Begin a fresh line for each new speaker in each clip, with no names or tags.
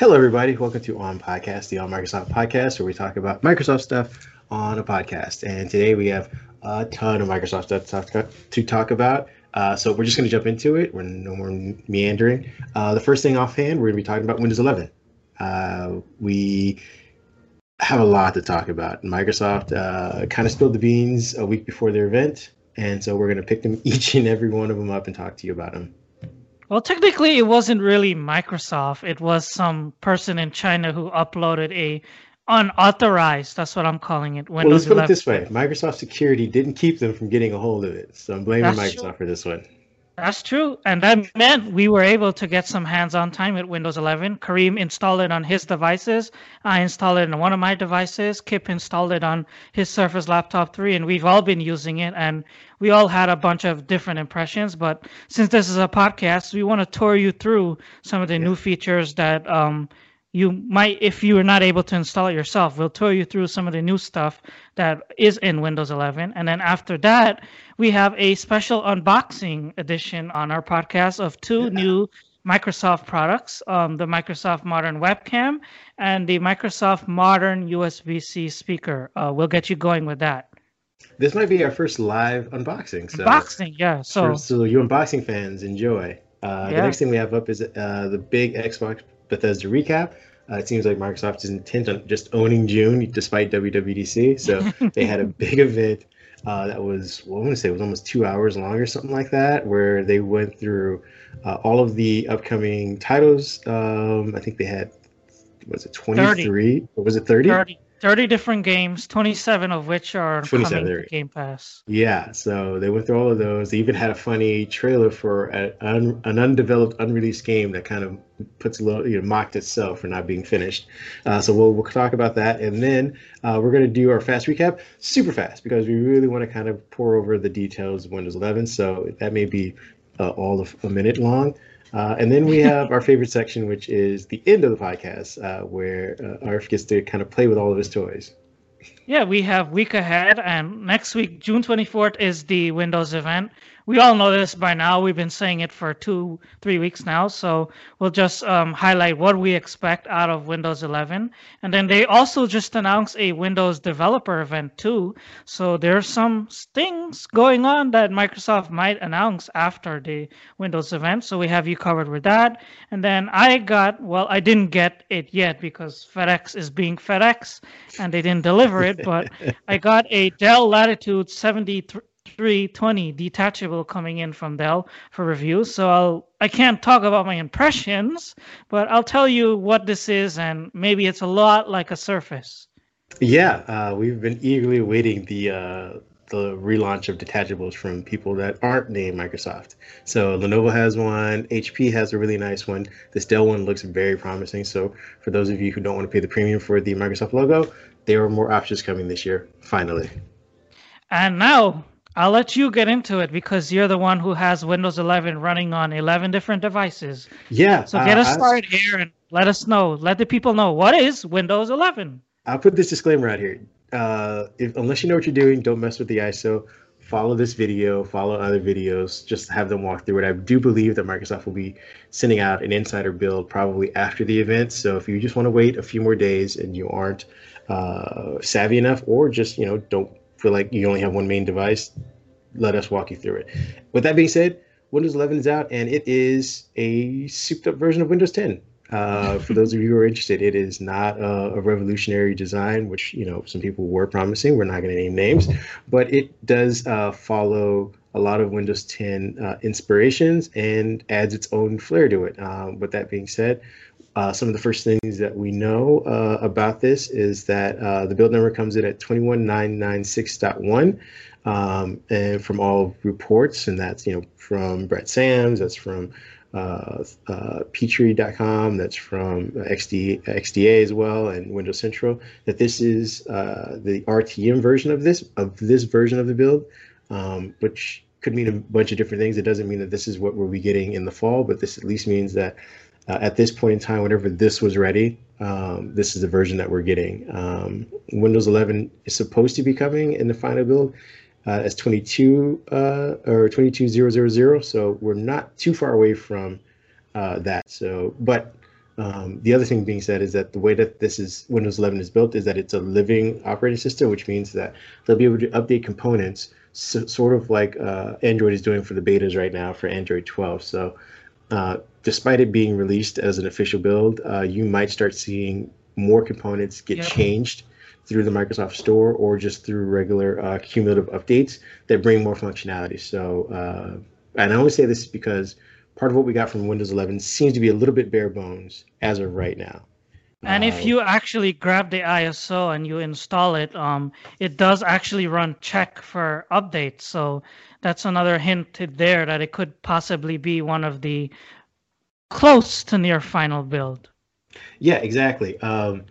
Hello, everybody. Welcome to On Podcast, the On Microsoft podcast, where we talk about Microsoft stuff on a podcast. And today we have a ton of Microsoft stuff to talk, to talk about. Uh, so we're just going to jump into it. We're no more meandering. Uh, the first thing offhand, we're going to be talking about Windows 11. Uh, we have a lot to talk about. Microsoft uh, kind of spilled the beans a week before their event, and so we're going to pick them each and every one of them up and talk to you about them.
Well, technically, it wasn't really Microsoft. It was some person in China who uploaded a unauthorized. That's what I'm calling it.
Windows well, let's put 11. it this way: Microsoft security didn't keep them from getting a hold of it, so I'm blaming That's Microsoft true. for this one.
That's true, and that meant we were able to get some hands-on time with Windows 11. Kareem installed it on his devices. I installed it on one of my devices. Kip installed it on his Surface Laptop 3, and we've all been using it. And we all had a bunch of different impressions. But since this is a podcast, we want to tour you through some of the yeah. new features that um, you might if you are not able to install it yourself we'll tour you through some of the new stuff that is in windows 11 and then after that we have a special unboxing edition on our podcast of two yeah. new microsoft products um, the microsoft modern webcam and the microsoft modern usb-c speaker uh, we'll get you going with that
this might be our first live unboxing
so unboxing yeah so
so you unboxing fans enjoy uh, yeah. the next thing we have up is uh, the big xbox Bethesda recap. Uh, it seems like Microsoft is intent on just owning June despite WWDC. So they had a big event uh, that was, well, I want to say it was almost two hours long or something like that, where they went through uh, all of the upcoming titles. Um, I think they had, was it 23? 30. Or was it 30?
30. 30 different games, 27 of which are coming to Game Pass.
Yeah, so they went through all of those. They even had a funny trailer for a, an, an undeveloped, unreleased game that kind of puts a little, you know, mocked itself for not being finished. Uh, so we'll, we'll talk about that. And then uh, we're going to do our fast recap super fast because we really want to kind of pour over the details of Windows 11. So that may be uh, all of a minute long. Uh, and then we have our favorite section, which is the end of the podcast, uh, where uh, Arf gets to kind of play with all of his toys.
Yeah, we have week ahead, and next week, June 24th, is the Windows event we all know this by now. We've been saying it for two, three weeks now. So we'll just um, highlight what we expect out of Windows 11. And then they also just announced a Windows developer event too. So there's some things going on that Microsoft might announce after the Windows event. So we have you covered with that. And then I got, well, I didn't get it yet because FedEx is being FedEx and they didn't deliver it, but I got a Dell Latitude 73 320 detachable coming in from Dell for review. So I'll I can't talk about my impressions, but I'll tell you what this is, and maybe it's a lot like a Surface.
Yeah, uh, we've been eagerly awaiting the uh, the relaunch of detachables from people that aren't named Microsoft. So Lenovo has one, HP has a really nice one. This Dell one looks very promising. So for those of you who don't want to pay the premium for the Microsoft logo, there are more options coming this year. Finally.
And now I'll let you get into it because you're the one who has Windows 11 running on 11 different devices.
Yeah.
So get uh, us started here and let us know, let the people know what is Windows 11.
I'll put this disclaimer out here. Uh, if, unless you know what you're doing, don't mess with the ISO. Follow this video, follow other videos, just have them walk through it. I do believe that Microsoft will be sending out an insider build probably after the event. So if you just want to wait a few more days and you aren't uh, savvy enough, or just you know don't feel like you only have one main device, let us walk you through it. With that being said, Windows 11 is out and it is a souped up version of Windows 10. Uh, for those of you who are interested, it is not a, a, revolutionary design, which you know some people were promising. We're not going to name names, but it does uh, follow a lot of Windows 10 uh, inspirations and adds its own flair to it. Um, with that being said, uh, some of the first things that we know uh, about this is that uh, the build number comes in at 21996.1 um, and from all reports, and that's you know from Brad Sams, that's from uh, uh, Petri.com, that's from XD, XDA as well, and Windows Central. That this is uh, the RTM version of this of this version of the build, um, which could mean a bunch of different things. It doesn't mean that this is what we'll be getting in the fall, but this at least means that uh, at this point in time, whenever this was ready, um, this is the version that we're getting. Um, Windows 11 is supposed to be coming in the final build uh, as 22 uh, or 22000. So we're not too far away from uh, that. So, but Um, the other thing being said is that the way that this is Windows 11 is built is that it's a living operating system, which means that they'll be able to update components so, sort of like uh, Android is doing for the betas right now for Android 12. So, uh, despite it being released as an official build, uh, you might start seeing more components get yep. changed through the Microsoft Store or just through regular uh, cumulative updates that bring more functionality. So, uh, and I only say this because part of what we got from Windows 11 seems to be a little bit bare bones as of right now.
And if you actually grab the ISO and you install it, um, it does actually run check for updates. So that's another hint there that it could possibly be one of the close to near final build.
Yeah, exactly. Um,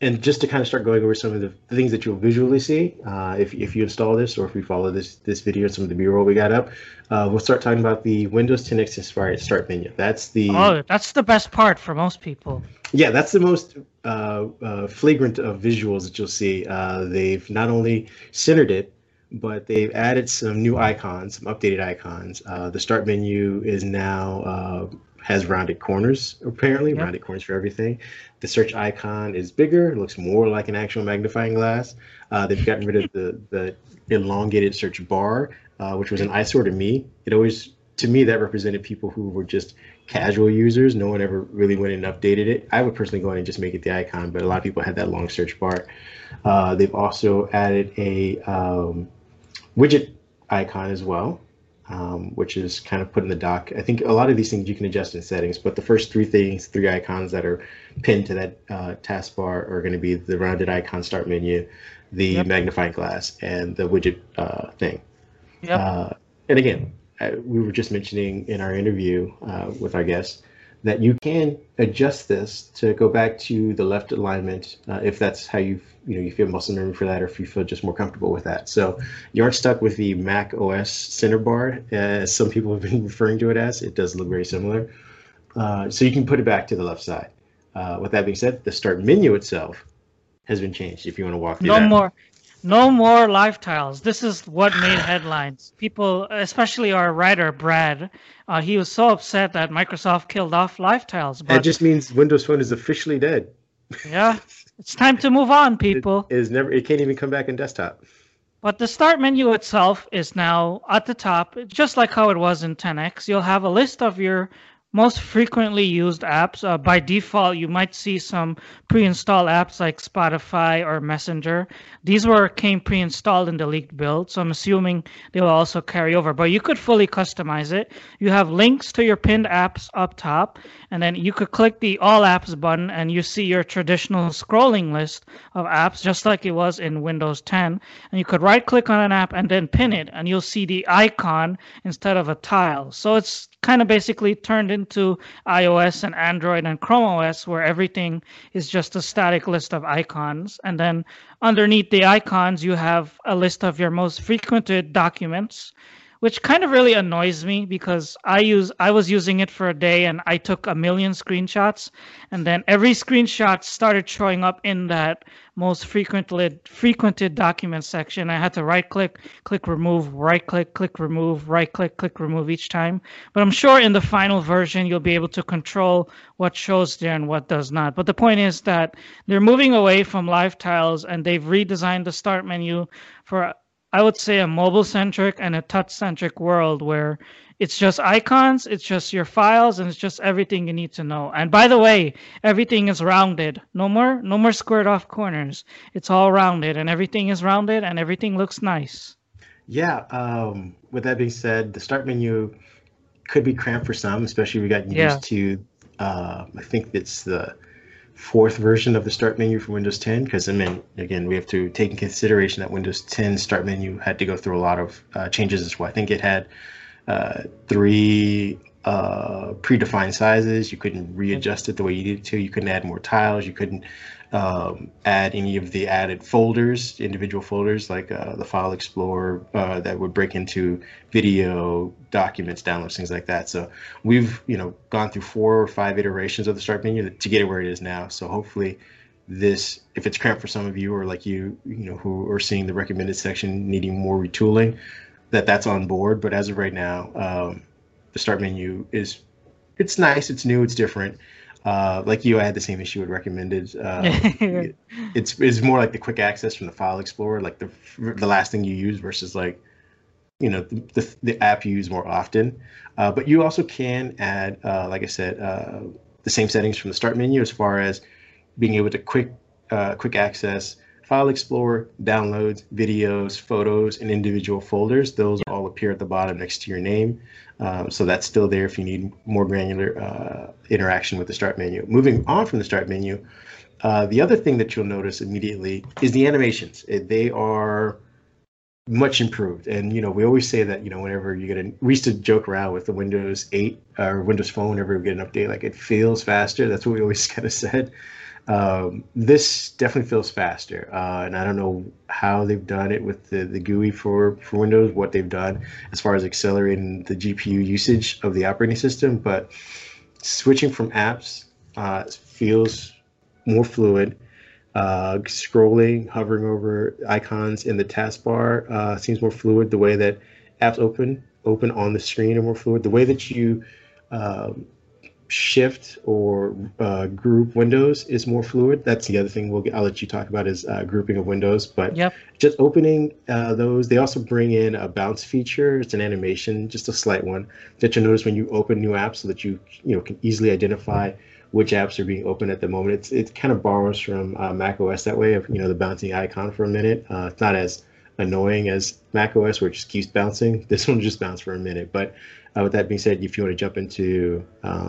and just to kind of start going over some of the things that you'll visually see uh, if, if you install this or if we follow this this video and some of the b-roll we got up uh, we'll start talking about the windows 10x inspired start menu. That's the
oh that's the best part for most people.
Yeah that's the most uh, uh flagrant of visuals that you'll see. Uh, they've not only centered it but they've added some new icons some updated icons. Uh, the start menu is now has rounded corners apparently yep. rounded corners for everything. The search icon is bigger it looks more like an actual magnifying glass. Uh, they've gotten rid of the the elongated search bar uh, which was an eyesore to me. It always to me that represented people who were just casual users. No one ever really went and updated it. I would personally go in and just make it the icon but a lot of people had that long search bar. Uh, they've also added a um, widget icon as well um, which is kind of put in the dock. I think a lot of these things you can adjust in settings, but the first three things, three icons that are pinned to that uh, taskbar are going to be the rounded icon start menu, the yep. magnifying glass, and the widget uh, thing. Yep. Uh, and again, I, we were just mentioning in our interview uh, with our guests that you can adjust this to go back to the left alignment uh, if that's how you you know you feel muscle memory for that or if you feel just more comfortable with that. So you aren't stuck with the mac os center bar as some people have been referring to it as. It does look very similar. Uh, so you can put it back to the left side. Uh, with that being said the start menu itself has been changed if you want to walk through
no
that.
more no more live tiles. This is what made headlines. People, especially our writer Brad, uh, he was so upset that Microsoft killed off live tiles.
But that just means Windows Phone is officially dead.
Yeah, it's time to move on, people.
It is never. It can't even come back in desktop.
But the start menu itself is now at the top, just like how it was in 10x. You'll have a list of your most frequently used apps. Uh, by default, you might see some pre-installed apps like Spotify or Messenger. These were came pre-installed in the leaked build, so I'm assuming they will also carry over. But you could fully customize it. You have links to your pinned apps up top, and then you could click the All Apps button, and you see your traditional scrolling list of apps, just like it was in Windows 10. And you could right-click on an app and then pin it, and you'll see the icon instead of a tile. So it's kind of basically turned into iOS and Android and Chrome OS, where everything is just a static list of icons. And then underneath the icons, you have a list of your most frequented documents which kind of really annoys me because I use I was using it for a day and I took a million screenshots and then every screenshot started showing up in that most frequently frequented document section. I had to right click, click remove, right click, click remove, right click, click remove each time. But I'm sure in the final version you'll be able to control what shows there and what does not. But the point is that they're moving away from live tiles and they've redesigned the start menu for I would say a mobile centric and a touch centric world where it's just icons, it's just your files, and it's just everything you need to know. And by the way, everything is rounded. No more, no more squared off corners. It's all rounded, and everything is rounded, and everything looks nice.
Yeah. Um, with that being said, the start menu could be cramped for some, especially if we got used yeah. to. Uh, I think it's the fourth version of the start menu for Windows 10 because I mean again we have to take in consideration that Windows 10 start menu had to go through a lot of uh, changes as well. I think it had uh, three uh, predefined sizes. You couldn't readjust it the way you needed to. You couldn't add more tiles. You couldn't um, add any of the added folders, individual folders like uh, the File Explorer uh, that would break into video, documents, downloads, things like that. So we've you know gone through four or five iterations of the Start menu to get it where it is now. So hopefully this, if it's cramped for some of you or like you, you know, who are seeing the recommended section needing more retooling, that that's on board. But as of right now, um, the Start menu is it's nice, it's new, it's different. Uh, like you, I had the same issue with recommended. Uh, it's it's more like the quick access from the file explorer, like the the last thing you use versus like you know the, the, the app you use more often. Uh, but you also can add, uh, like I said, uh, the same settings from the start menu as far as being able to quick uh, quick access File Explorer, downloads, videos, photos, and individual folders. Those all appear at the bottom next to your name. Um, so that's still there if you need more granular uh, interaction with the start menu. Moving on from the start menu, uh, the other thing that you'll notice immediately is the animations. They are much improved. And you know, we always say that you know, whenever you get a, we used to joke around with the Windows 8 or Windows Phone, whenever we get an update, like it feels faster. That's what we always kind of said. Um, this definitely feels faster, uh, and I don't know how they've done it with the, the GUI for, for Windows, what they've done as far as accelerating the GPU usage of the operating system, but switching from apps uh, feels more fluid. Uh, scrolling, hovering over icons in the taskbar uh, seems more fluid. The way that apps open open on the screen are more fluid. The way that you um, shift or uh, group windows is more fluid. That's the other thing we'll get, I'll let you talk about is uh, grouping of windows. But
yep.
just opening uh, those, they also bring in a bounce feature. It's an animation, just a slight one that you'll notice when you open new apps, so that you you know can easily identify which apps are being opened at the moment. It's it kind of borrows from uh, Mac OS that way of you know the bouncing icon for a minute. Uh, it's not as annoying as Mac OS where it just keeps bouncing. This one just bounce for a minute. But uh, with that being said, if you want to jump into um,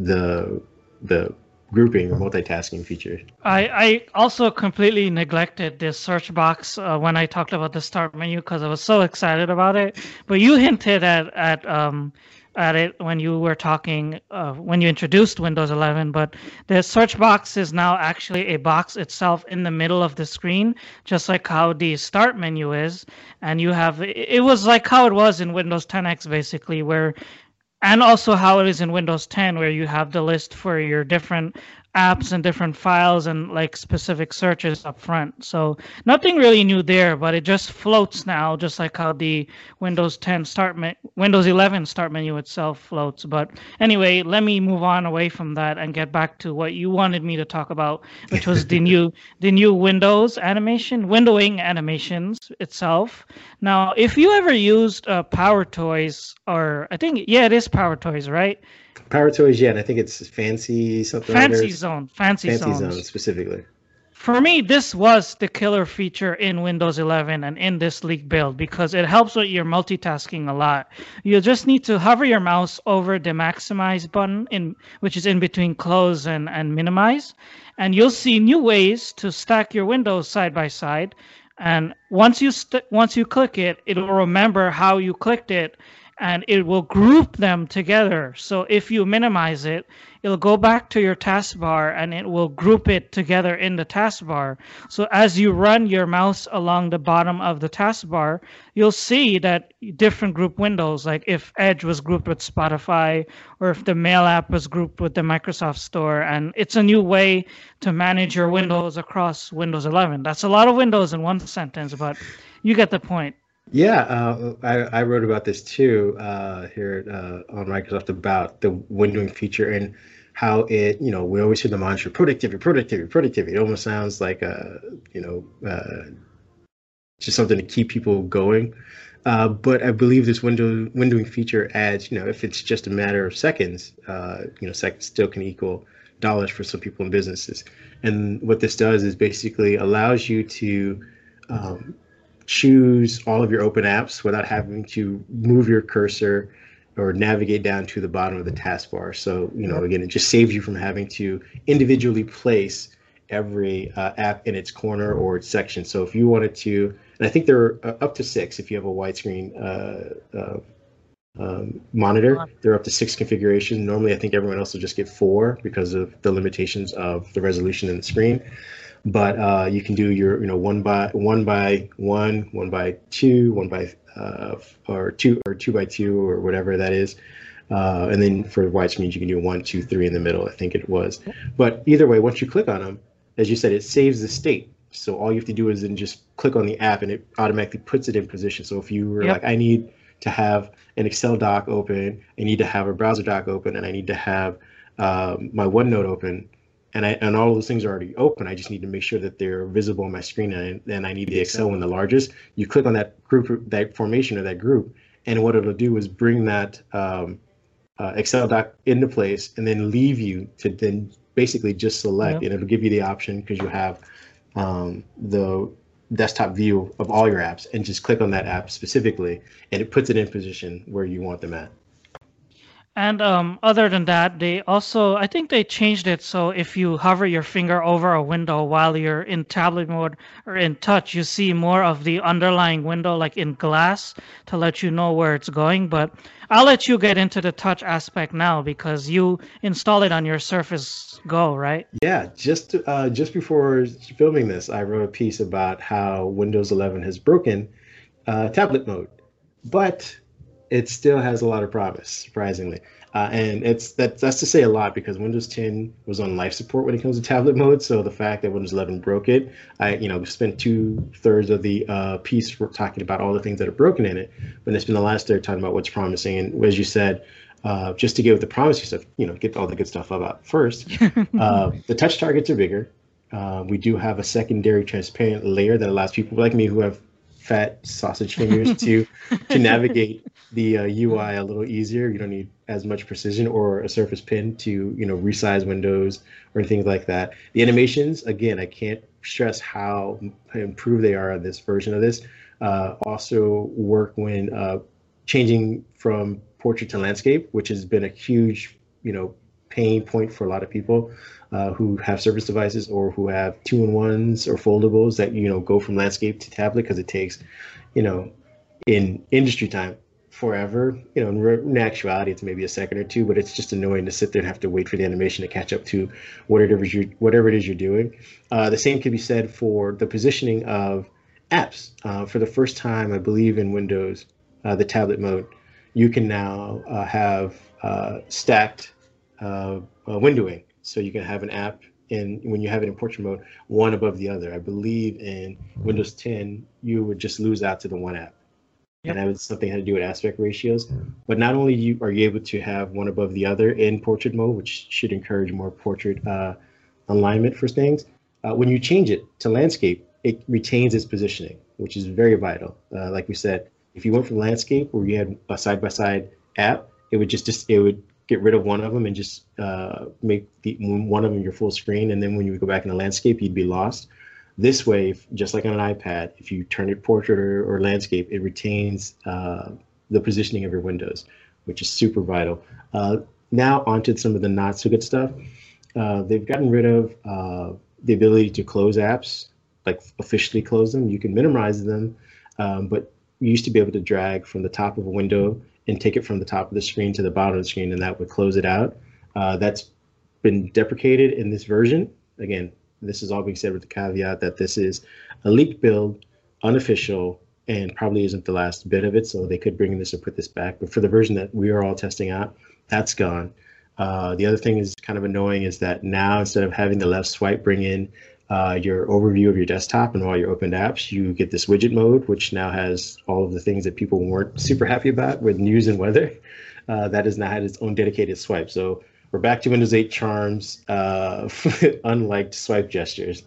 the the grouping or multitasking feature.
I, I also completely neglected this search box uh, when I talked about the start menu because I was so excited about it. But you hinted at at um, at it when you were talking uh, when you introduced Windows 11. But the search box is now actually a box itself in the middle of the screen, just like how the start menu is. And you have it was like how it was in Windows 10X basically, where and also how it is in Windows 10, where you have the list for your different apps and different files and like specific searches up front. So nothing really new there, but it just floats now, just like how the Windows 10 start me- Windows 11 start menu itself floats. But anyway, let me move on away from that and get back to what you wanted me to talk about, which was the new the new Windows animation, windowing animations itself. Now, if you ever used uh, Power Toys, or I think yeah, it is Power Toys, right?
Power Toys, yeah, and I think it's Fancy something.
Fancy Zone, Fancy,
Fancy
Zone
specifically.
For me, this was the killer feature in Windows 11 and in this leak build because it helps with your multitasking a lot. You just need to hover your mouse over the maximize button, in which is in between close and, and minimize, and you'll see new ways to stack your windows side by side. And once you st- once you click it, it will remember how you clicked it and it will group them together. So if you minimize it, it'll go back to your taskbar and it will group it together in the taskbar. So as you run your mouse along the bottom of the taskbar, you'll see that different group windows, like if Edge was grouped with Spotify or if the Mail app was grouped with the Microsoft Store. And it's a new way to manage your windows across Windows 11. That's a lot of windows in one sentence, but you get the point.
Yeah, uh, I, I, wrote about this too uh, here uh, on Microsoft about the windowing feature and how it, you know, we always hear the mantra productivity, productivity, productivity. It almost sounds like a, you know, uh, just something to keep people going. Uh, but I believe this window windowing feature adds, you know, if it's just a matter of seconds, uh, you know, seconds still can equal dollars for some people in businesses. And what this does is basically allows you to um, choose all of your open apps without having to move your cursor or navigate down to the bottom of the taskbar. So, you know, again, it just saves you from having to individually place every uh, app in its corner or its section. So if you wanted to, and I think there are uh, up to six if you have a widescreen uh, uh, um, monitor, there are up to six configurations. Normally, I think everyone else will just get four because of the limitations of the resolution in the screen but uh, you can do your you know one by one by one, one by two, one by uh, or two or two by two or whatever that is. Uh, and then for widescreens, you can do one, two, three in the middle. I think it was. But either way, once you click on them, as you said, it saves the state. So all you have to do is then just click on the app, and it automatically puts it in position. So if you were yep. like, I need to have an Excel doc open, I need to have a browser doc open, and I need to have uh, my OneNote open, and I and all those things are already open. I just need to make sure that they're visible on my screen, and, then I need the Excel one the largest. You click on that group, that formation of that group, and what it'll do is bring that um, uh, Excel doc into place, and then leave you to then basically just select, yep. and it'll give you the option because you have um, the desktop view of all your apps, and just click on that app specifically, and it puts it in position where you want them at.
And um, other than that, they also, I think they changed it so if you hover your finger over a window while you're in tablet mode or in touch, you see more of the underlying window, like in glass, to let you know where it's going. But I'll let you get into the touch aspect now because you install it on your Surface Go, right?
Yeah, just uh, just before filming this, I wrote a piece about how Windows 11 has broken uh, tablet mode, but it still has a lot of promise, surprisingly. Uh, and it's that, that's to say a lot because Windows 10 was on life support when it comes to tablet mode. So the fact that Windows 11 broke it, I you know spent two thirds of the uh, piece talking about all the things that are broken in it, but it's been the last third talking about what's promising. And as you said, uh, just to get with the promising stuff, you know, get all the good stuff about first. Uh, the touch targets are bigger. Uh, we do have a secondary transparent layer that allows people like me who have fat sausage fingers to to navigate the uh, UI a little easier. You don't need as much precision or a Surface Pen to you know resize windows or things like that. The animations, again, I can't stress how improved they are on this version of this. Uh, also work when uh, changing from portrait to landscape, which has been a huge you know pain point for a lot of people uh, who have Surface devices or who have two-in-ones or foldables that you know go from landscape to tablet because it takes, you know, in industry time forever. You know, in, re- in, actuality, it's maybe a second or two, but it's just annoying to sit there and have to wait for the animation to catch up to whatever you whatever it is you're doing. Uh, the same can be said for the positioning of apps. Uh, for the first time, I believe in Windows, uh, the tablet mode, you can now uh, have uh, stacked uh, windowing. So you can have an app in when you have it in portrait mode, one above the other. I believe in Windows 10, you would just lose out to the one app. Yep. And that was something had to do with aspect ratios. But not only you are you able to have one above the other in portrait mode, which should encourage more portrait uh, alignment for things. Uh, when you change it to landscape, it retains its positioning, which is very vital. Uh, like we said, if you went from landscape where you had a side by side app, it would just, just it would get rid of one of them and just uh, make the, one of them your full screen. And then when you go back in the landscape, you'd be lost. This way, just like on an iPad, if you turn it portrait or, or landscape, it retains uh, the positioning of your windows, which is super vital. Uh, now onto some of the not so good stuff. Uh, they've gotten rid of uh, the ability to close apps, like officially close them. You can minimize them, um, but you used to be able to drag from the top of a window and take it from the top of the screen to the bottom of the screen, and that would close it out. Uh, that's been deprecated in this version. Again, this is all being said with the caveat that this is a leaked build, unofficial, and probably isn't the last bit of it. So they could bring this or put this back. But for the version that we are all testing out, that's gone. Uh, the other thing is kind of annoying is that now instead of having the left swipe bring in uh, your overview of your desktop and all your opened apps, you get this widget mode, which now has all of the things that people weren't super happy about with news and weather. Uh, that has now had its own dedicated swipe. So we're back to Windows 8 charms, uh, unliked swipe gestures.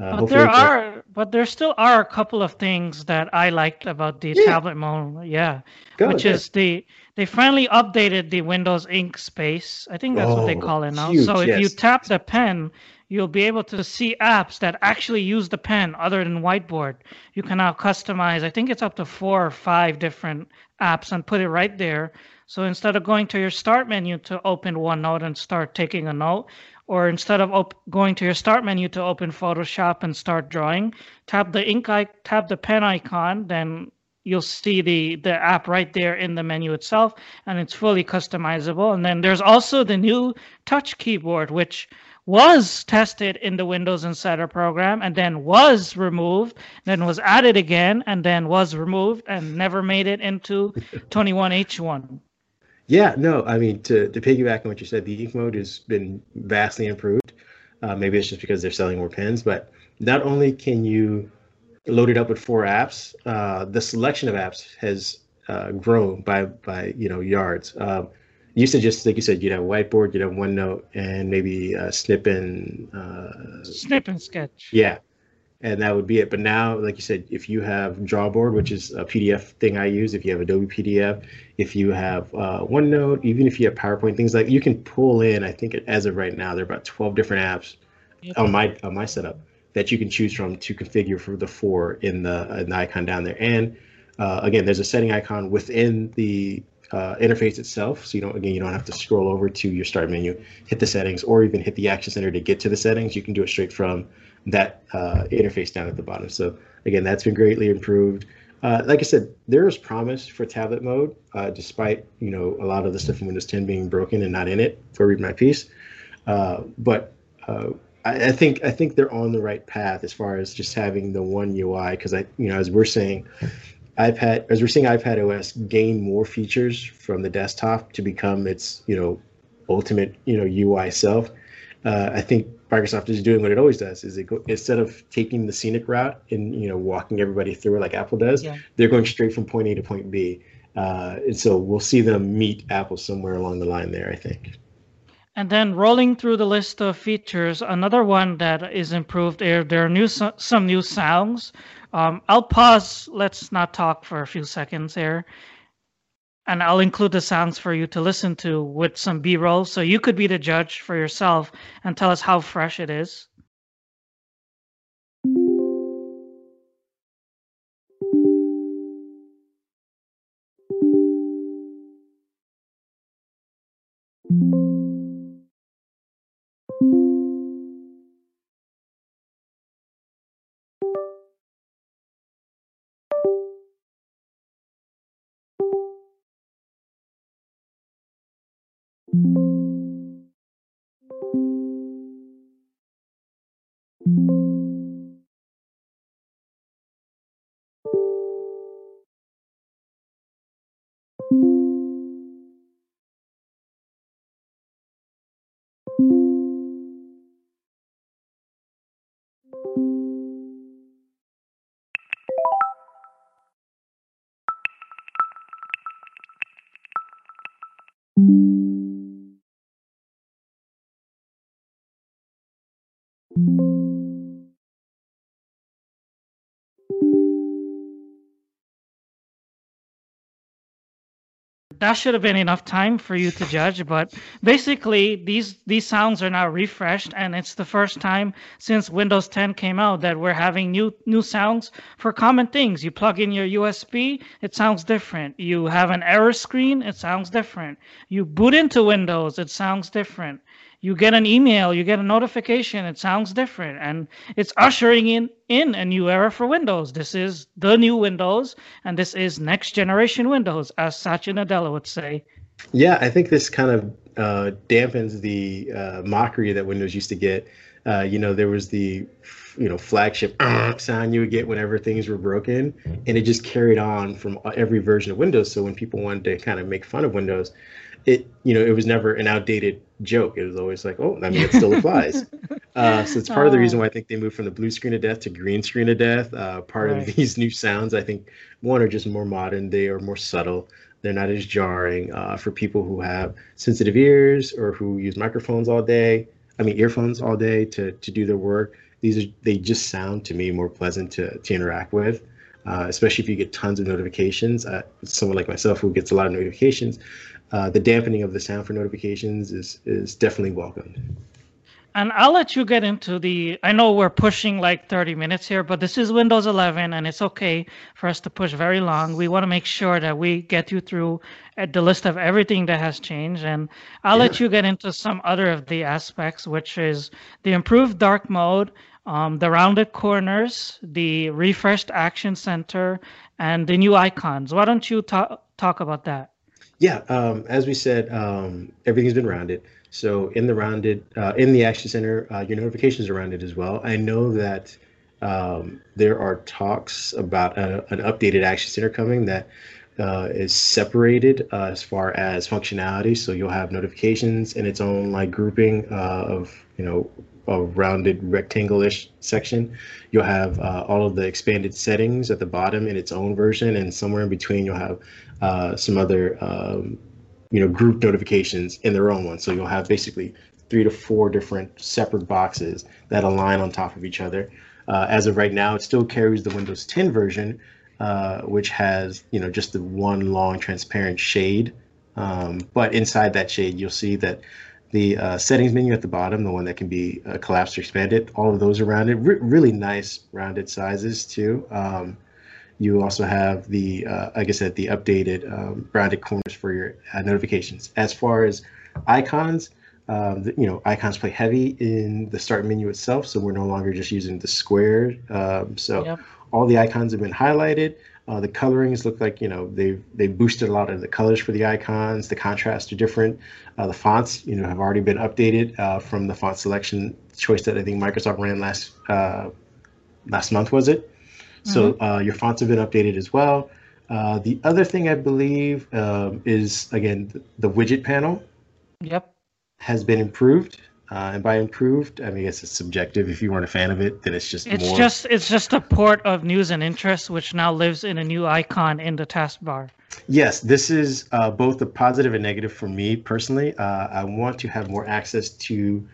Uh, but there are, but there still are a couple of things that I liked about the yeah. tablet mode. Yeah, which is the they finally updated the Windows Ink space. I think that's oh, what they oh, call it now. Huge, so if yes. you tap the pen, you'll be able to see apps that actually use the pen other than whiteboard. You can now customize, I think it's up to four or five different apps and put it right there. So instead of going to your start menu to open OneNote and start taking a note, or instead of op- going to your start menu to open Photoshop and start drawing, tap the ink I- tap the pen icon, then you'll see the the app right there in the menu itself and it's fully customizable and then there's also the new touch keyboard which was tested in the Windows Insider program and then was removed, then was added again and then was removed and never made it into 21H1.
Yeah, no, I mean, to, to piggyback on what you said, the ink mode has been vastly improved. Uh, maybe it's just because they're selling more pens, but not only can you load it up with four apps, uh, the selection of apps has uh, grown by by you know yards. Um, used to just like you said, you'd have whiteboard, you'd have OneNote, and maybe a snip and uh,
snip and sketch.
Yeah, and that would be it. But now, like you said, if you have Drawboard, which is a PDF thing I use, if you have Adobe PDF, if you have uh, OneNote, even if you have PowerPoint, things like you can pull in. I think as of right now, there are about twelve different apps yep. on my on my setup that you can choose from to configure for the four in the, in the icon down there. And uh, again, there's a setting icon within the uh, interface itself. So you don't again you don't have to scroll over to your start menu, hit the settings, or even hit the action center to get to the settings. You can do it straight from that uh, interface down at the bottom. So again, that's been greatly improved. Uh, like I said, there is promise for tablet mode, uh, despite you know a lot of the stuff in Windows 10 being broken and not in it for Read My Piece. Uh, but uh, I, I, think I think they're on the right path as far as just having the one UI. Because I you know as we're saying, iPad as we're seeing iPad OS gain more features from the desktop to become its you know ultimate you know UI self. Uh, I think Microsoft is doing what it always does: is it go, instead of taking the scenic route and you know walking everybody through it like Apple does, yeah. they're going straight from point A to point B. Uh, and so we'll see them meet Apple somewhere along the line there. I think.
And then rolling through the list of features, another one that is improved. There, there are new some new sounds. Um, I'll pause. Let's not talk for a few seconds here and I'll include the sounds for you to listen to with some B roll. So you could be the judge for yourself and tell us how fresh it is. thank you that should have been enough time for you to judge. But basically, these these sounds are now refreshed, and it's the first time since Windows 10 came out that we're having new new sounds for common things. You plug in your USB, it sounds different. You have an error screen, it sounds different. You boot into Windows, it sounds different you get an email, you get a notification, it sounds different. And it's ushering in, in a new era for Windows. This is the new Windows, and this is next generation Windows, as Satya Nadella would say.
Yeah, I think this kind of uh, dampens the uh, mockery that Windows used to get. Uh, you know, there was the you know flagship sound you would get whenever things were broken, and it just carried on from every version of Windows. So when people wanted to kind of make fun of Windows, it you know it was never an outdated joke. It was always like, oh, I mean, it still applies. uh, so it's part of the reason why I think they moved from the blue screen of death to green screen of death. Uh, part right. of these new sounds, I think, one are just more modern. They are more subtle. They're not as jarring uh, for people who have sensitive ears or who use microphones all day. I mean, earphones all day to to do their work. These are they just sound to me more pleasant to to interact with. Uh, especially if you get tons of notifications. Uh, someone like myself who gets a lot of notifications, uh, the dampening of the sound for notifications is is definitely welcomed.
And I'll let you get into the. I know we're pushing like 30 minutes here, but this is Windows 11, and it's okay for us to push very long. We want to make sure that we get you through uh, the list of everything that has changed. And I'll yeah. let you get into some other of the aspects, which is the improved dark mode, um, the rounded corners, the refreshed action center, and the new icons. Why don't you talk talk about that?
Yeah, um, as we said, um, everything's been rounded. So in the rounded, uh, in the Action Center, uh, your notifications are rounded as well. I know that um, there are talks about a, an updated Action Center coming that uh, is separated uh, as far as functionality. So you'll have notifications in its own like grouping uh, of you know a rounded rectangle-ish section. You'll have uh, all of the expanded settings at the bottom in its own version, and somewhere in between you'll have uh, some other um, you know, group notifications in their own one. So you'll have basically three to four different separate boxes that align on top of each other. Uh, as of right now, it still carries the Windows 10 version, uh, which has you know just the one long transparent shade. Um, but inside that shade, you'll see that the uh, settings menu at the bottom, the one that can be uh, collapsed or expanded, all of those around it, re- really nice rounded sizes too. Um, you also have the, uh, like I said, the updated um, rounded corners for your uh, notifications. As far as icons, um, the, you know, icons play heavy in the start menu itself, so we're no longer just using the square. Um, so yep. all the icons have been highlighted. Uh, the colorings look like you know they've they boosted a lot of the colors for the icons. The contrasts are different. Uh, the fonts you know have already been updated uh, from the font selection choice that I think Microsoft ran last uh, last month was it? Mm-hmm. So uh, your fonts have been updated as well. Uh, the other thing I believe um, is again the, the widget panel.
Yep
has been improved. Uh, and by improved, I mean I guess it's subjective. If you weren't a fan of it, then it's just
it's
more...
just it's just a port of news and interest, which now lives in a new icon in the taskbar.
Yes, this is uh, both a positive and negative for me personally. Uh, I want to have more access to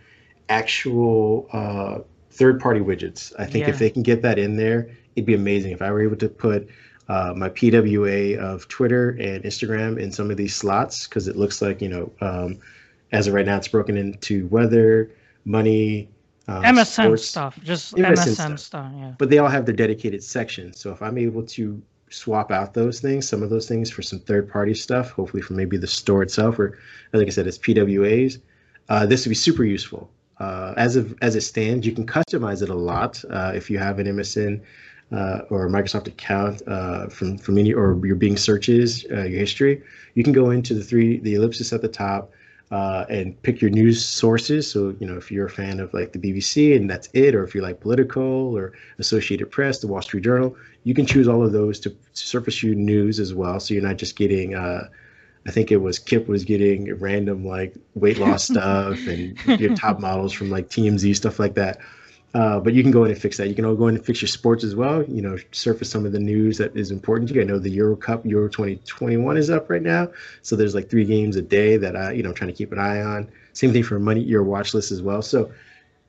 actual uh, third-party widgets. I think yeah. if they can get that in there, it'd be amazing. If I were able to put uh, my PWA of Twitter and Instagram in some of these slots, because it looks like you know. Um, as of right now, it's broken into weather, money,
uh, MSN sports, stuff, just MSN, MSN stuff. stuff. Yeah.
But they all have their dedicated sections. So if I'm able to swap out those things, some of those things for some third party stuff, hopefully for maybe the store itself, or like I said, it's PWAs, uh, this would be super useful. Uh, as of as it stands, you can customize it a lot uh, if you have an MSN uh, or a Microsoft account uh, from from any or your Bing searches, uh, your history. You can go into the three the ellipsis at the top uh, and pick your news sources. So, you know, if you're a fan of like the BBC and that's it, or if you like Politico or Associated Press, the Wall Street Journal, you can choose all of those to surface you news as well. So you're not just getting, uh, I think it was Kip was getting random like weight loss stuff and your top models from like TMZ, stuff like that. Uh, but you can go in and fix that. You can all go in and fix your sports as well. You know, surface some of the news that is important to you. I know the Euro Cup, Euro 2021 is up right now. So there's like three games a day that I, you know, trying to keep an eye on. Same thing for money, your watch list as well. So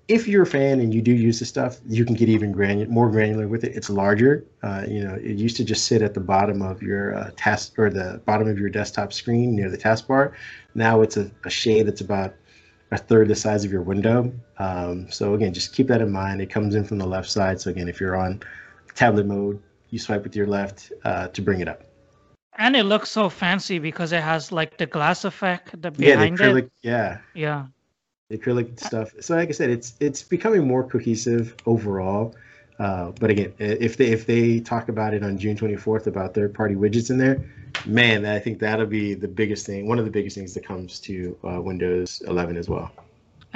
if you're a fan and you do use this stuff, you can get even granular, more granular with it. It's larger. Uh, you know, it used to just sit at the bottom of your uh, task or the bottom of your desktop screen near the taskbar. Now it's a, a shade that's about a third the size of your window. Um, so again, just keep that in mind. It comes in from the left side. So again, if you're on tablet mode, you swipe with your left uh, to bring it up.
And it looks so fancy because it has like the glass effect the behind
yeah, the acrylic,
it.
Yeah.
Yeah.
The acrylic stuff. So like I said, it's it's becoming more cohesive overall. Uh, but again, if they if they talk about it on June 24th about third party widgets in there, man, I think that'll be the biggest thing, one of the biggest things that comes to uh, Windows 11 as well.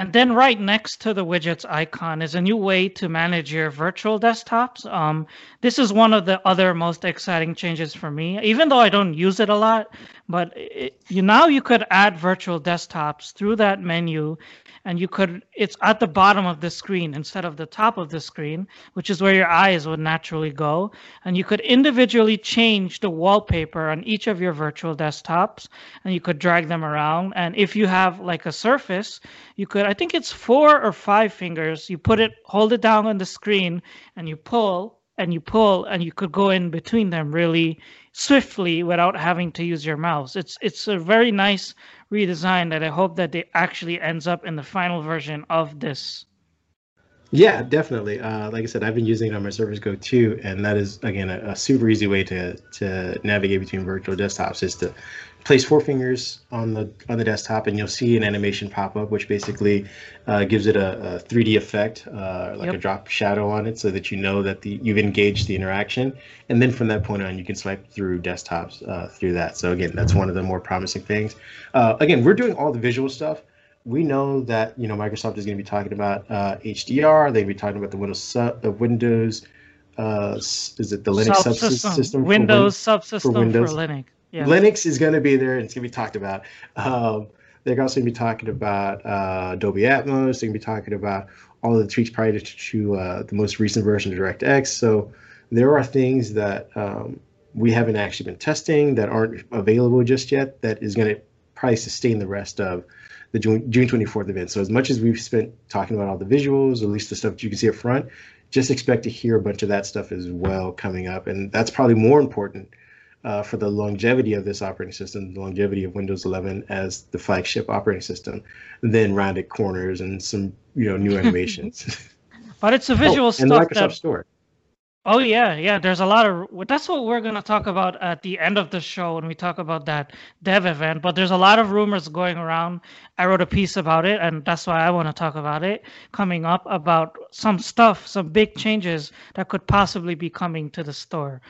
And then right next to the widgets icon is a new way to manage your virtual desktops. Um, this is one of the other most exciting changes for me, even though I don't use it a lot. But it, you now you could add virtual desktops through that menu and you could it's at the bottom of the screen instead of the top of the screen which is where your eyes would naturally go. And you could individually change the wallpaper on each of your virtual desktops and you could drag them around. And if you have like a surface you could i think it's four or five fingers you put it hold it down on the screen and you pull and you pull and you could go in between them really swiftly without having to use your mouse. It's it's a very nice redesign that I hope that it actually ends up in the final version of this.
Yeah, definitely. Uh, like I said, I've been using it on my Surface Go 2, and that is again a, a, super easy way to to navigate between virtual desktops. Is to place four fingers on the on the desktop and you'll see an animation pop up which basically uh, gives it a, a 3d effect uh, like yep. a drop shadow on it so that you know that the you've engaged the interaction. And then from that point on you can swipe through desktops uh, through that. So again that's one of the more promising things. Uh, again we're doing all the visual stuff. We know that you know microsoft is going to be talking about hdr uh, to be talking about the windows su- windows uh, is it the linux subsystem,
subsystem windows win- subsystem for, windows. for linux
yeah. Linux is going to be there and it's going to be talked about. Um, they're also going to be talking about uh, Dolby Atmos. They're going to be talking about all of the tweaks prior to, to uh, the most recent version of DirectX. So there are things that um, we haven't actually been testing that aren't available just yet that is going to probably sustain the rest of the June, June 24th event. So as much as we've spent talking about all the visuals, at least the stuff you can see up front, just expect to hear a bunch of that stuff as well coming up. And that's probably more important uh, for the longevity of this operating system, the longevity of Windows 11 as the flagship operating system, then rounded corners and some you know new animations.
but it's a visual
oh,
stuff
and Microsoft
that
Store.
Oh yeah, yeah. There's a lot of that's what we're gonna talk about at the end of the show when we talk about that dev event. But there's a lot of rumors going around. I wrote a piece about it, and that's why I want to talk about it coming up about some stuff, some big changes that could possibly be coming to the store.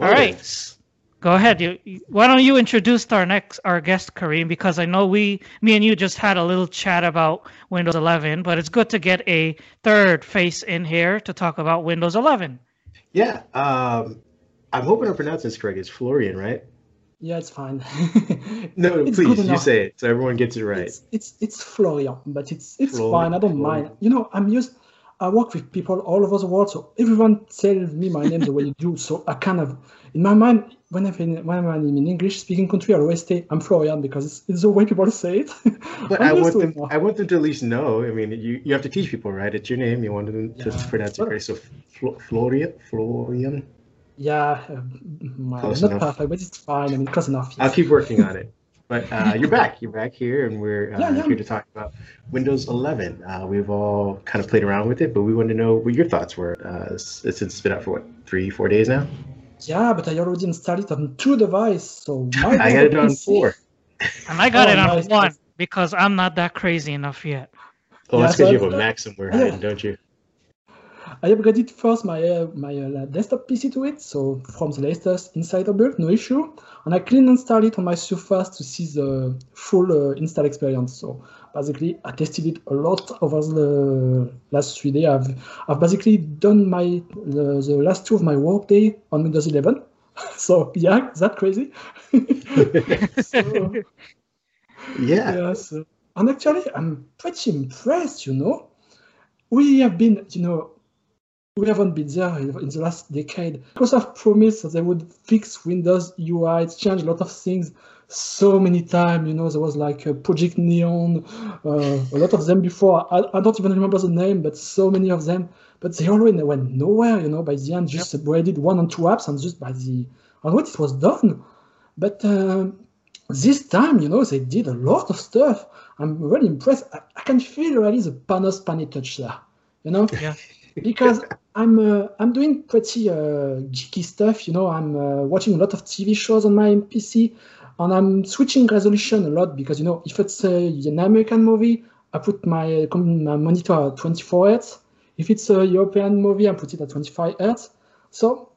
All right. Go ahead. You, why don't you introduce our next our guest, Kareem? Because I know we, me and you, just had a little chat about Windows 11, but it's good to get a third face in here to talk about Windows 11.
Yeah, um, I'm hoping I pronounce this correct. It's Florian, right?
Yeah, it's fine.
no, it's please, you say it so everyone gets it right.
It's it's, it's Florian, but it's it's Florian, fine. I don't Florian. mind. You know, I'm used. I work with people all over the world, so everyone tells me my name the way you do. So I kind of, in my mind, when I'm in, when I'm in English-speaking country, I always say I'm Florian because it's, it's the way people say it.
But I want them, I want them to at least know. I mean, you, you have to teach people, right? It's your name. You want them to yeah. pronounce it right. So Flo, Florian, Florian.
Yeah, uh, my, not enough. perfect, but it's fine. I mean, close enough.
I'll keep working on it. But uh, you're back. You're back here, and we're uh, yeah, yeah. here to talk about Windows 11. Uh, we've all kind of played around with it, but we want to know what your thoughts were uh, since it's been out for what three, four days now.
Yeah, but I already installed it on two devices, so
I got it on four.
And I got oh, it on nice. one because I'm not that crazy enough yet.
Oh, yeah, that's because so you have a Mac somewhere hiding, don't you?
I upgraded first my uh, my uh, desktop PC to it, so from the latest insider build, no issue. And I clean installed it on my Surface to see the full uh, install experience. So basically, I tested it a lot over the last three days. I've I've basically done my the, the last two of my workday on Windows 11. so yeah, that crazy?
so, yeah.
Yeah. So, and actually, I'm pretty impressed. You know, we have been, you know, we haven't been there in the last decade. Microsoft promised that they would fix Windows UI, change a lot of things so many times. You know, there was like a Project Neon, uh, a lot of them before. I, I, don't even remember the name, but so many of them. But they always went nowhere, you know, by the end, just yep. upgraded one and two apps and just by the, and what it was done. But uh, this time, you know, they did a lot of stuff. I'm really impressed. I, I can feel really the Panos Panay touch there, you know?
Yeah.
Because I'm uh, I'm doing pretty uh, geeky stuff. You know, I'm uh, watching a lot of TV shows on my PC, and I'm switching resolution a lot because you know if it's an American movie, I put my, my monitor at 24 hertz. If it's a European movie, I put it at 25 hertz. So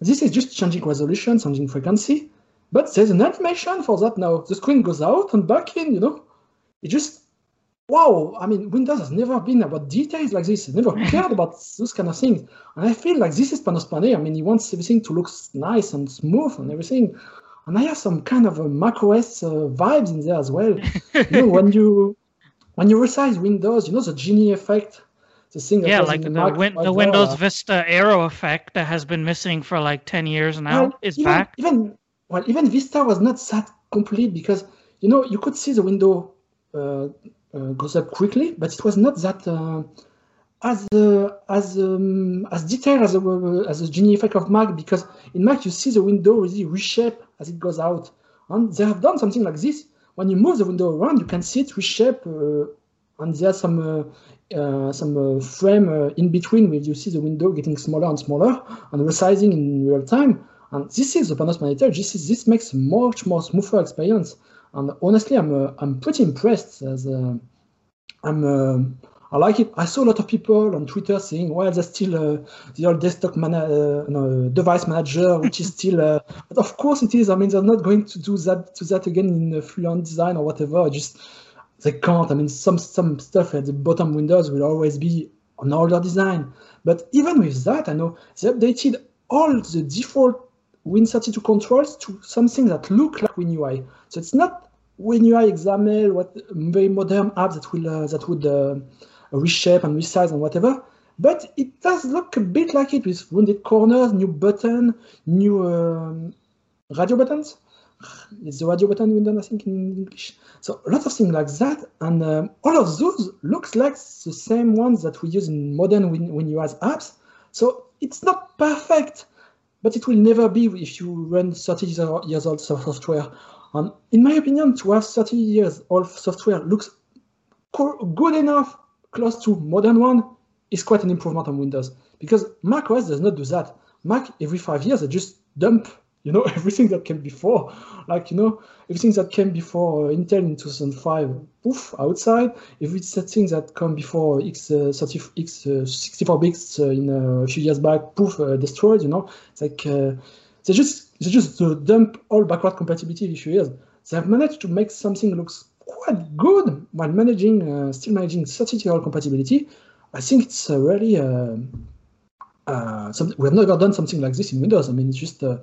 this is just changing resolution, changing frequency. But there's an animation for that now. The screen goes out and back in. You know, it just wow, I mean, Windows has never been about details like this. Never cared about those kind of things. And I feel like this is Panos Panay. I mean, he wants everything to look nice and smooth and everything. And I have some kind of a macOS uh, vibes in there as well. you know, when you when you resize Windows, you know the Genie effect. The thing
yeah, like the, the, win- the Windows Vista Aero effect that has been missing for like ten years now well, is
even,
back.
Even well, even Vista was not that complete because you know you could see the window uh, uh, goes up quickly, but it was not that uh, as uh, as um, as detailed as a as a Genie effect of Mac because in Mac you see the window really reshape as it goes out, and they have done something like this. When you move the window around, you can see it reshape, uh, and there's some uh, uh, some frame in between where you see the window getting smaller and smaller and resizing in real time. And this is the Panos Monitor. This is this makes much more smoother experience. And honestly, I'm uh, I'm pretty impressed. As uh, I'm uh, I like it. I saw a lot of people on Twitter saying, "Well, there's still uh, the old desktop mana- no, device manager, which is still." but of course, it is. I mean, they're not going to do that to that again in Fluent Design or whatever. Just they can't. I mean, some some stuff at the bottom windows will always be on older design. But even with that, I know they updated all the default Win32 controls to something that look like WinUI. So it's not WinUI XAML, what very modern apps that will uh, that would uh, reshape and resize and whatever. But it does look a bit like it with rounded corners, new button, new um, radio buttons. It's the radio button window, I think, in English. So a lot of things like that, and um, all of those looks like the same ones that we use in modern Win WinUI apps. So it's not perfect, but it will never be if you run 30 years old software. And in my opinion, to have 30 years old software looks good enough, close to modern one, is quite an improvement on Windows. Because Mac OS does not do that. Mac every five years they just dump you know everything that came before like you know everything that came before uh, intel in 2005 poof outside. If everything that come before x uh, 30 x uh, 64 bits uh, in uh, a few years back poof uh, destroyed you know it's like they just they just dump all backward compatibility in a few years they have managed to make something looks quite good while managing still managing 30 year compatibility. I think it's really uh, we have never done something like this in Windows. I mean, it's just uh,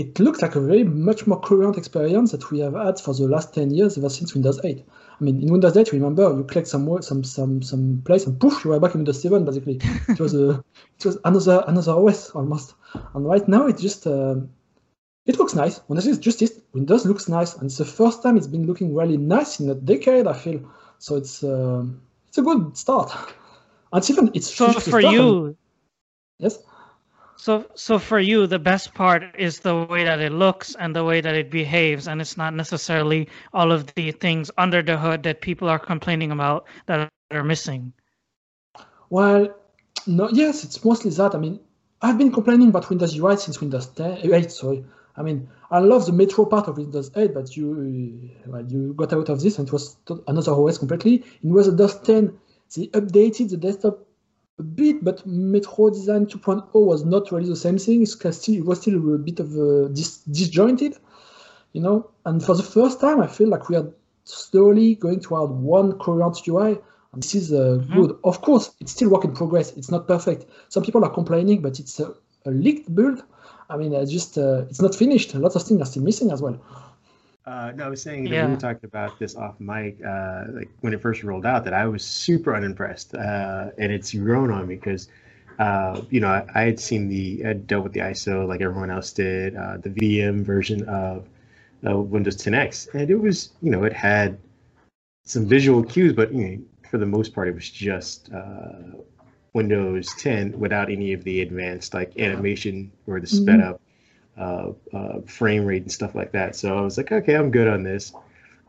it looks like a very much more current experience that we have had for the last 10 years ever since Windows 8. I mean, in Windows 8, remember, you click some some some some place and poof, you are back in Windows 7. Basically, it was a it was another another OS almost. And right now, it just uh, it looks nice. Honestly, it's just this Windows looks nice, and it's the first time it's been looking really nice in a decade. I feel so. It's uh, it's a good start. And it's even it's
so for you. And,
yes
so, so for you, the best part is the way that it looks and the way that it behaves, and it's not necessarily all of the things under the hood that people are complaining about that are missing.
Well, no, yes, it's mostly that. I mean, I've been complaining about Windows UI since Windows 10, uh, 8. Sorry, I mean, I love the Metro part of Windows 8, but you, uh, well, you got out of this and it was another OS completely. In Windows 10, they updated the desktop a bit, but Metro Design 2.0 was not really the same thing. It was still a bit of a dis- disjointed, you know. And for the first time, I feel like we are slowly going toward one coherent UI. And this is uh, mm-hmm. good. Of course, it's still work in progress. It's not perfect. Some people are complaining, but it's a, a leaked build. I mean, I just uh, it's not finished. Lots of things are still missing as well.
Uh, no, I was saying yeah. we were talking about this off mic, uh, like when it first rolled out, that I was super unimpressed, uh, and it's grown on me because, uh, you know, I, I, had seen the, I had dealt with the ISO like everyone else did, uh, the VM version of uh, Windows 10X, and it was, you know, it had some visual cues, but you know, for the most part, it was just Windows 10 without any of the advanced like animation or the sped mm-hmm. up uh, uh, frame rate and stuff like that. So I was like, okay, I'm good on this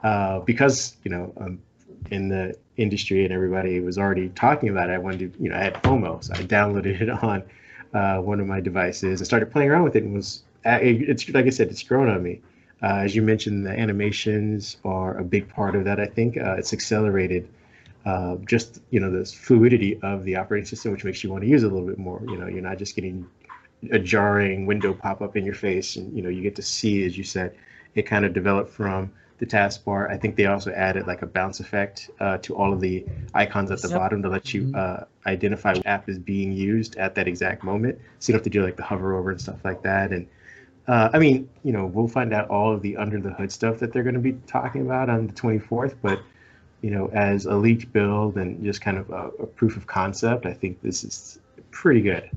uh, because you know I'm in the industry and everybody was already talking about it. I wanted to, you know, I had FOMO, so I downloaded it on uh, one of my devices and started playing around with it and was it's like I said, it's grown on me. Uh, as you mentioned, the animations are a big part of that. I think uh, it's accelerated. Uh, just you know the fluidity of the operating system, which makes you want to use it a little bit more. You know, you're not just getting a jarring window pop up in your face, and you know you get to see, as you said, it kind of developed from the taskbar. I think they also added like a bounce effect uh, to all of the icons at the yep. bottom to let you mm-hmm. uh, identify what app is being used at that exact moment. So you don't have to do like the hover over and stuff like that. And uh, I mean, you know, we'll find out all of the under the hood stuff that they're going to be talking about on the 24th. But you know, as a leaked build and just kind of a, a proof of concept, I think this is pretty good.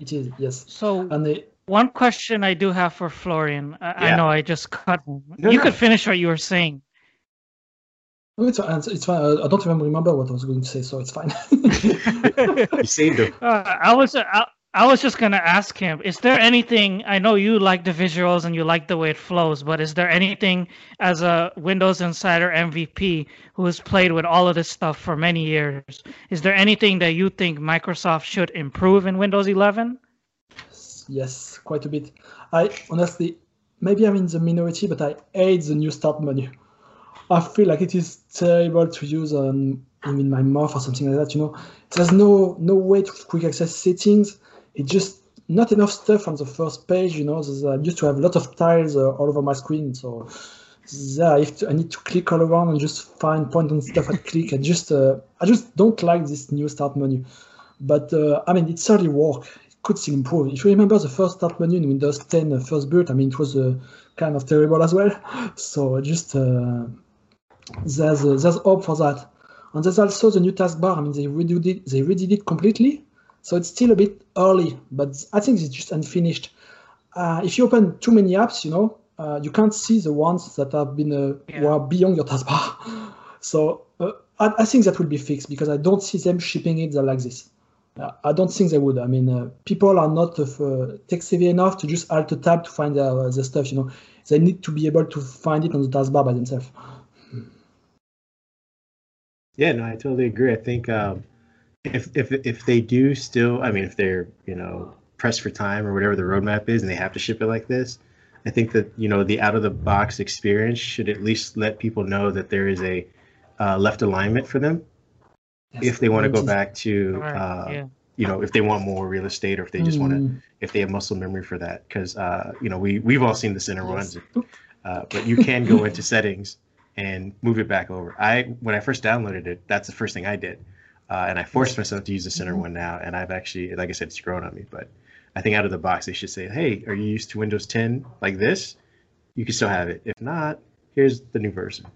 It is, yes.
So and the, one question I do have for Florian. I, yeah. I know I just cut him. No, you no. could finish what you were saying.
it's fine. It's fine. I don't even remember what I was going to say, so it's fine.
you saved him.
Uh, I was. I, I was just gonna ask him: Is there anything? I know you like the visuals and you like the way it flows, but is there anything as a Windows Insider MVP who has played with all of this stuff for many years? Is there anything that you think Microsoft should improve in Windows 11?
Yes, quite a bit. I honestly, maybe I'm in the minority, but I hate the new start menu. I feel like it is terrible to use on in my mouth or something like that. You know, there's no no way to quick access settings it's just not enough stuff on the first page. You know, I used to have a lot of tiles uh, all over my screen, so yeah, I, to, I, need to click all around and just find point and stuff I click. I just uh, I just don't like this new start menu. But uh, I mean, it certainly work. It could still improve. If you remember the first start menu in Windows 10 uh, first build, I mean, it was uh, kind of terrible as well. So just uh, there's there's hope for that. And there's also the new taskbar. I mean, they redid it, they redid it completely. So it's still a bit early, but I think it's just unfinished. Uh, if you open too many apps, you know, uh, you can't see the ones that have been uh,
Yeah.
were beyond your taskbar. So uh, I, I think that will be fixed because I don't see them shipping it like this. Uh, I don't think they would. I mean, uh, people are not uh, tech savvy enough to just alt tab to find their, uh, their stuff. You know, they need to be able to find it on the taskbar by themselves.
Yeah, no, I totally agree. I think um, if if if they do still, I mean, if they're you know pressed for time or whatever the roadmap is, and they have to ship it like this, I think that you know the out of the box experience should at least let people know that there is a uh, left alignment for them. If they want to go back to uh,
yeah.
you know if they want more real estate or if they just want to
Mm,
if they have muscle memory for that. Because uh, you know we we've all seen the center
Yes.
ones uh, but you can go into settings and move it back over. I when i first downloaded it that's the first thing i did uh, and i forced myself to use the center
Mhm.
one now and i've actually like i said it's grown on me but i think out of the box they should say hey are you used to windows 10 like this? You can still have it. If not here's the new version.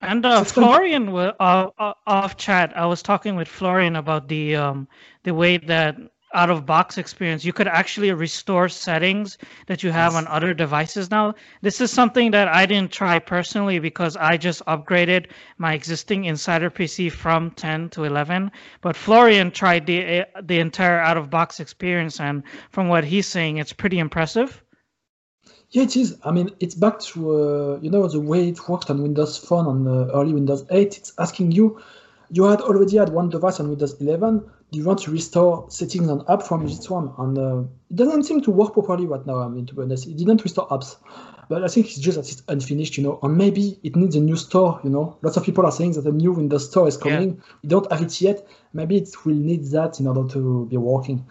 And uh, Florian, wa- uh, uh, off chat, I was talking with Florian about the um, the way that out of box experience, you could actually restore settings that you have
Yes.
on other devices now. This is something that I didn't try personally because I just upgraded my existing Insider PC from 10 to 11. But Florian tried the uh, the entire out of box experience, and from what he's saying, it's pretty impressive.
Yeah, it is. I mean, it's back to uh, you know the way it worked on Windows Phone on uh, early Windows 8. It's asking you, you had already had one device on Windows 11. Do you want to restore settings on app from this one? And uh, it doesn't seem to work properly right now. I mean, to be honest, it didn't restore apps. But I think it's just that it's unfinished, you know. Or maybe it needs a new store, you know. Lots of people are saying that a new Windows Store is
Yeah.
coming. We don't have it yet. Maybe it will need that in order to be working.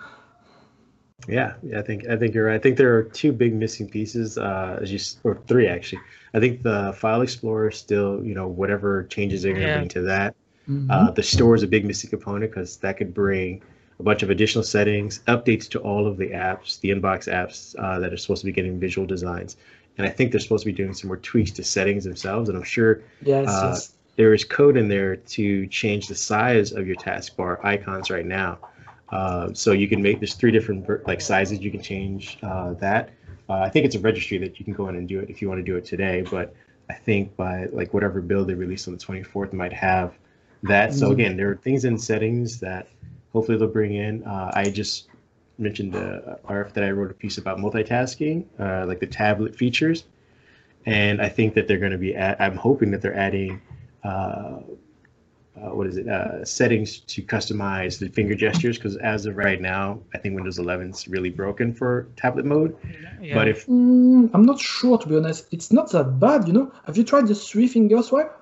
Yeah, yeah, I think I think you're right. I think there are two big missing pieces, uh, as you or three actually. I think the File Explorer still, you know, whatever changes they're going to
Yeah.
bring to that.
Mhm.
Uh, the store is a big missing component because that could bring a bunch of additional settings, updates to all of the apps, the inbox apps uh, that are supposed to be getting visual designs. And I think they're supposed to be doing some more tweaks to settings themselves. And I'm sure
yes,
uh,
yes.
there is code in there to change the size of your taskbar icons right now. Uh, so you can make there's three different like sizes you can change uh, that. Uh, I think it's a registry that you can go in and do it if you want to do it today. But I think by like whatever build they release on the 24th might have that. So
Mhm.
again, there are things in settings that hopefully they'll bring in. Uh, I just mentioned uh, RF that I wrote a piece about multitasking, uh, like the tablet features, and I think that they're going to be. At, I'm hoping that they're adding. Uh, uh, what is it? Uh, settings to customize the finger gestures because as of right now, I think Windows 11 is really broken for tablet mode.
Yeah.
But if
Mm, I'm not sure to be honest. It's not that bad, you know. Have you tried the three finger swipe?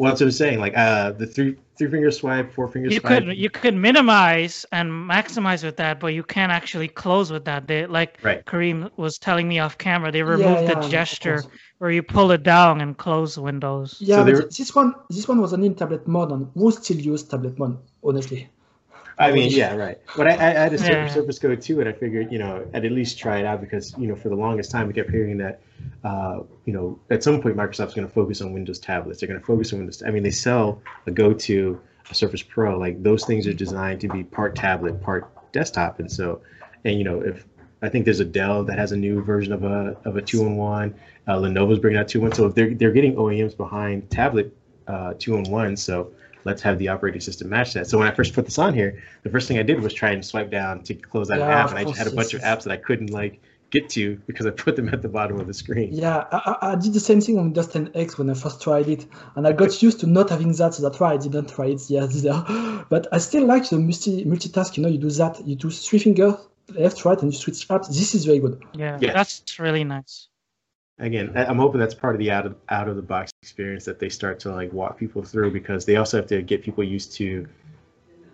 Well, that's what I'm saying. Like uh, the three three finger swipe, four finger swipe.
you
swipe.
could you could minimize and maximize with that, but you can't actually close with that. They like
Right.
Kareem was telling me off camera, they removed
yeah,
the gesture where you pull it down and close windows.
Yeah,
So
but this one this one was an in tablet mode, and who still use tablet mode? Honestly,
I mean, yeah, right. But I, I I had a
Yeah.
Surface Go too, and I figured, you know, I'd at least try it out because, you know, for the longest time, we kept hearing that, uh, you know, at some point, Microsoft's going to focus on Windows tablets. They're going to focus on Windows. I mean, they sell a Go to a Surface Pro. Like, those things are designed to be part tablet, part desktop. And so, and, you know, if I think there's a Dell that has a new version of a of a two in one. Uh, Lenovo's bringing out two in one. So if they're they're getting OEMs behind tablet uh, two in one, so let's have the operating system match that. So when I first put this on here, the first thing I did was try and swipe down to close out an
Yeah,
app, and I just had a bunch of apps that I couldn't like get to because I put them at the bottom of the screen.
yeah, I, I, I did the same thing on Windows 10X when I first tried it, and I got used to not having that, so that's why I didn't try it yet either. But I still like the multi multitask. You know, you do that, you do three finger left, right, and you switch apps. This is very good.
Yeah,
Yeah.
that's really nice.
Again, I'm hoping that's part of the out of out of the box experience that they start to like walk people through because they also have to get people used to.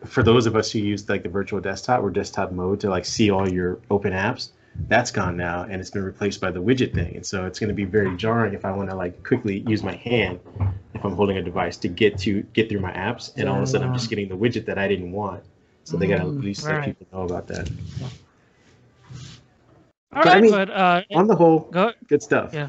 For those of us who use like the virtual desktop or desktop mode to like see all your open apps, that's gone now and it's been replaced by the widget thing. And so it's going to be very jarring if I want to like quickly use my hand if I'm holding a device to get to get through my apps and all of a sudden I'm just getting the widget that I didn't want. So they gotta at
Mm,
least let
right.
people know about that.
All
But I mean-
but uh,
On the whole,
go.
good stuff.
Yeah.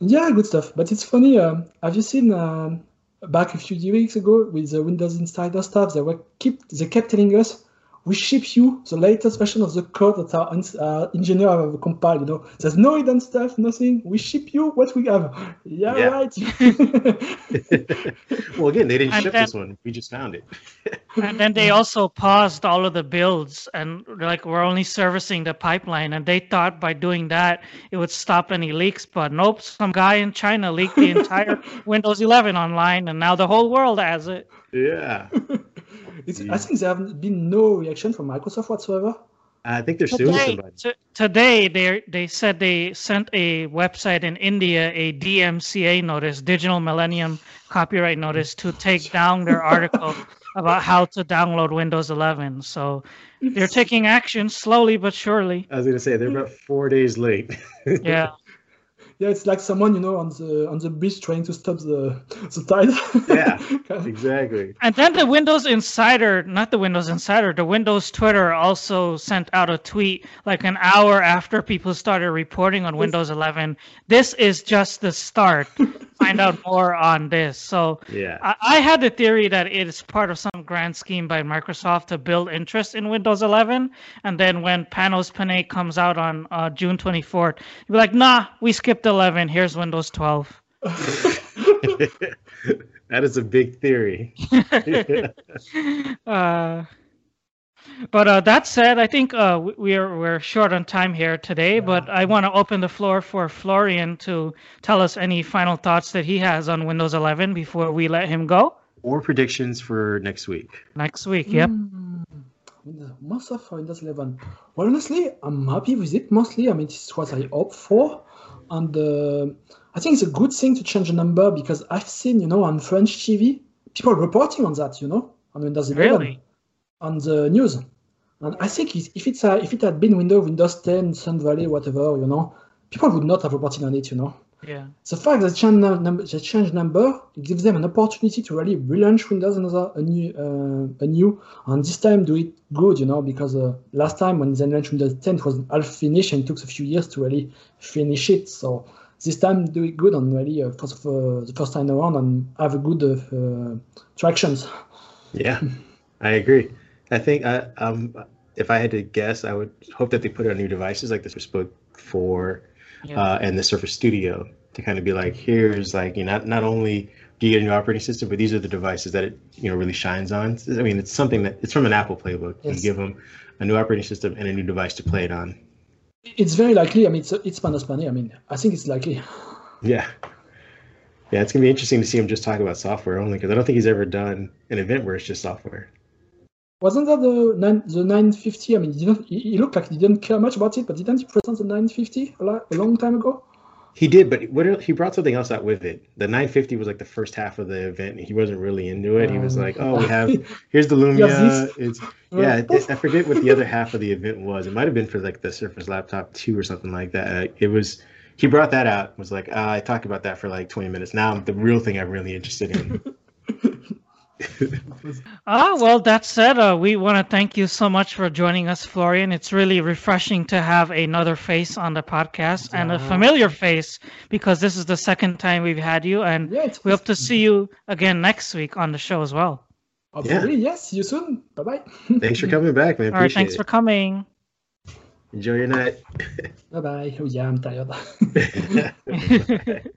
Yeah, good stuff. But it's funny. Um, have you seen um, back a few weeks ago with the Windows Insider stuff? They were keep they kept telling us we ship you the latest version of the code that our ens- uh, engineer have compiled. You know, there's no hidden stuff, nothing. We ship you what we have. Yeah,
Yeah.
right.
well, again, they didn't
And
ship
then-
this one. We just found it.
And then they also paused all of the builds and like we're only servicing the pipeline. And they thought by doing that it would stop any leaks, but nope. Some guy in China leaked the entire Windows 11 online, and now the whole world has it.
Yeah.
It's, I think there have been no reaction from Microsoft whatsoever.
I think they're suing
Today,
somebody.
t- today they they said they sent a website in India a DMCA notice, Digital Millennium Copyright Notice, to take down their article about how to download Windows 11. So they're taking action slowly but surely.
I was gonna say they're about four days late.
Yeah.
Yeah, it's like someone you know on the on the beach trying to stop the the tide.
Yeah. exactly.
And then the Windows Insider, not the Windows Insider, the Windows Twitter also sent out a tweet like an hour after people started reporting on Windows 11. This is just the start. Find out more on this. So
Yeah.
I, I had the theory that it is part of some grand scheme by Microsoft to build interest in Windows 11. And then when Panos Panay comes out on uh, June 24th, you'll be like, nah, we skipped 11. Here's Windows 12.
that is a big theory.
uh, but uh, that said, I think uh, we- we are we're short on time here today. But I want to open the floor for Florian to tell us any final thoughts that he has on Windows 11 before we let him go
or predictions for next week.
next week. Yep.
Mm, Most of Windows 11. Well, honestly, I'm happy with it. Mostly, I mean, it's what I hope for, and uh, I think it's a good thing to change the number because I've seen, you know, on French TV, people reporting on that, you know, on Windows 11
Really?
On the news. And I think if it's uh, if it had been Windows, Windows 10, Sun Valley, whatever, you know, people would not have reported on it, you know.
Yeah.
The fact that they change number, they change number, it gives them an opportunity to really relaunch Windows another a new, uh, a new, and this time do it good, you know, because uh, last time when they launched Windows 10, it was half finished and it took a few years to really finish it. So this time do it good and really uh, for the, the first time around and have a good uh, uh, tractions.
Yeah, I agree. I think I, um, if I had to guess, I would hope that they put it on new devices like the Surface Book 4
Yeah.
uh, and the Surface Studio to kind of be like, here's like, you know, not, not only do you get a new operating system, but these are the devices that it, you know, really shines on. I mean, it's something that it's from an Apple playbook.
Yes.
You give them a new operating system and a new device to play it on.
It's very likely. I mean, it's it's Panos Panay. I mean, I think it's likely.
Yeah. Yeah, it's gonna be interesting to see him just talk about software only because I don't think he's ever done an event where it's just software.
Wasn't that the nine, the 950? I mean, he, didn't, he, he looked like he didn't care much about it, but didn't he present the 950 a, lo- a long time ago?
He did, but what he brought something else out with it. The 950 was like the first half of the event. and He wasn't really into it. He was
Um,
like, "Oh, we have here's the Lumia. It's yeah. it- I forget what the other half of the event was. It might have been for like the Surface Laptop 2 or something like that. Uh, It was. He brought that out. Was like, ah, I talked about that for like 20 minutes. Now the real thing I'm really interested in.
Ah, well, that said, uh, we want to thank you so much for joining us, Florian. It's really refreshing to have another face on the podcast and a familiar face because this is the second time we've had you, and
Yeah,
we hope to see you again next week on the show as well.
Hopefully, yes. See you soon. Bye bye.
Thanks for coming back, man.
All right, thanks
it.
for coming.
Enjoy your night.
bye bye. Oh yeah, I'm tired.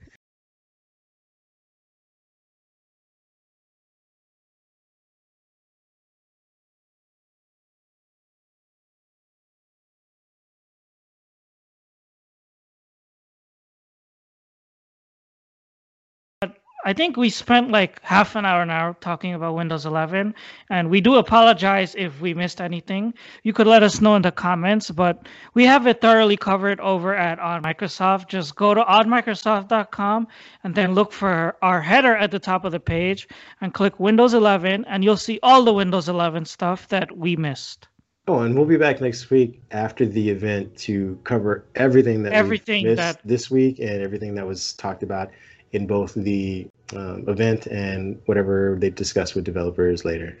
I think we spent like half an hour now talking about Windows 11, and we do apologize if we missed anything. You could let us know in the comments, but we have it thoroughly covered over at On Microsoft. Just go to onmicrosoft.com and then look for our header at the top of the page and click Windows 11, and you'll see all the Windows 11 stuff that we missed.
Oh, and we'll be back next week after the event to cover everything that we
Everything
missed
that-
this week and everything that was talked about in both the um, event and whatever they discussed with developers later.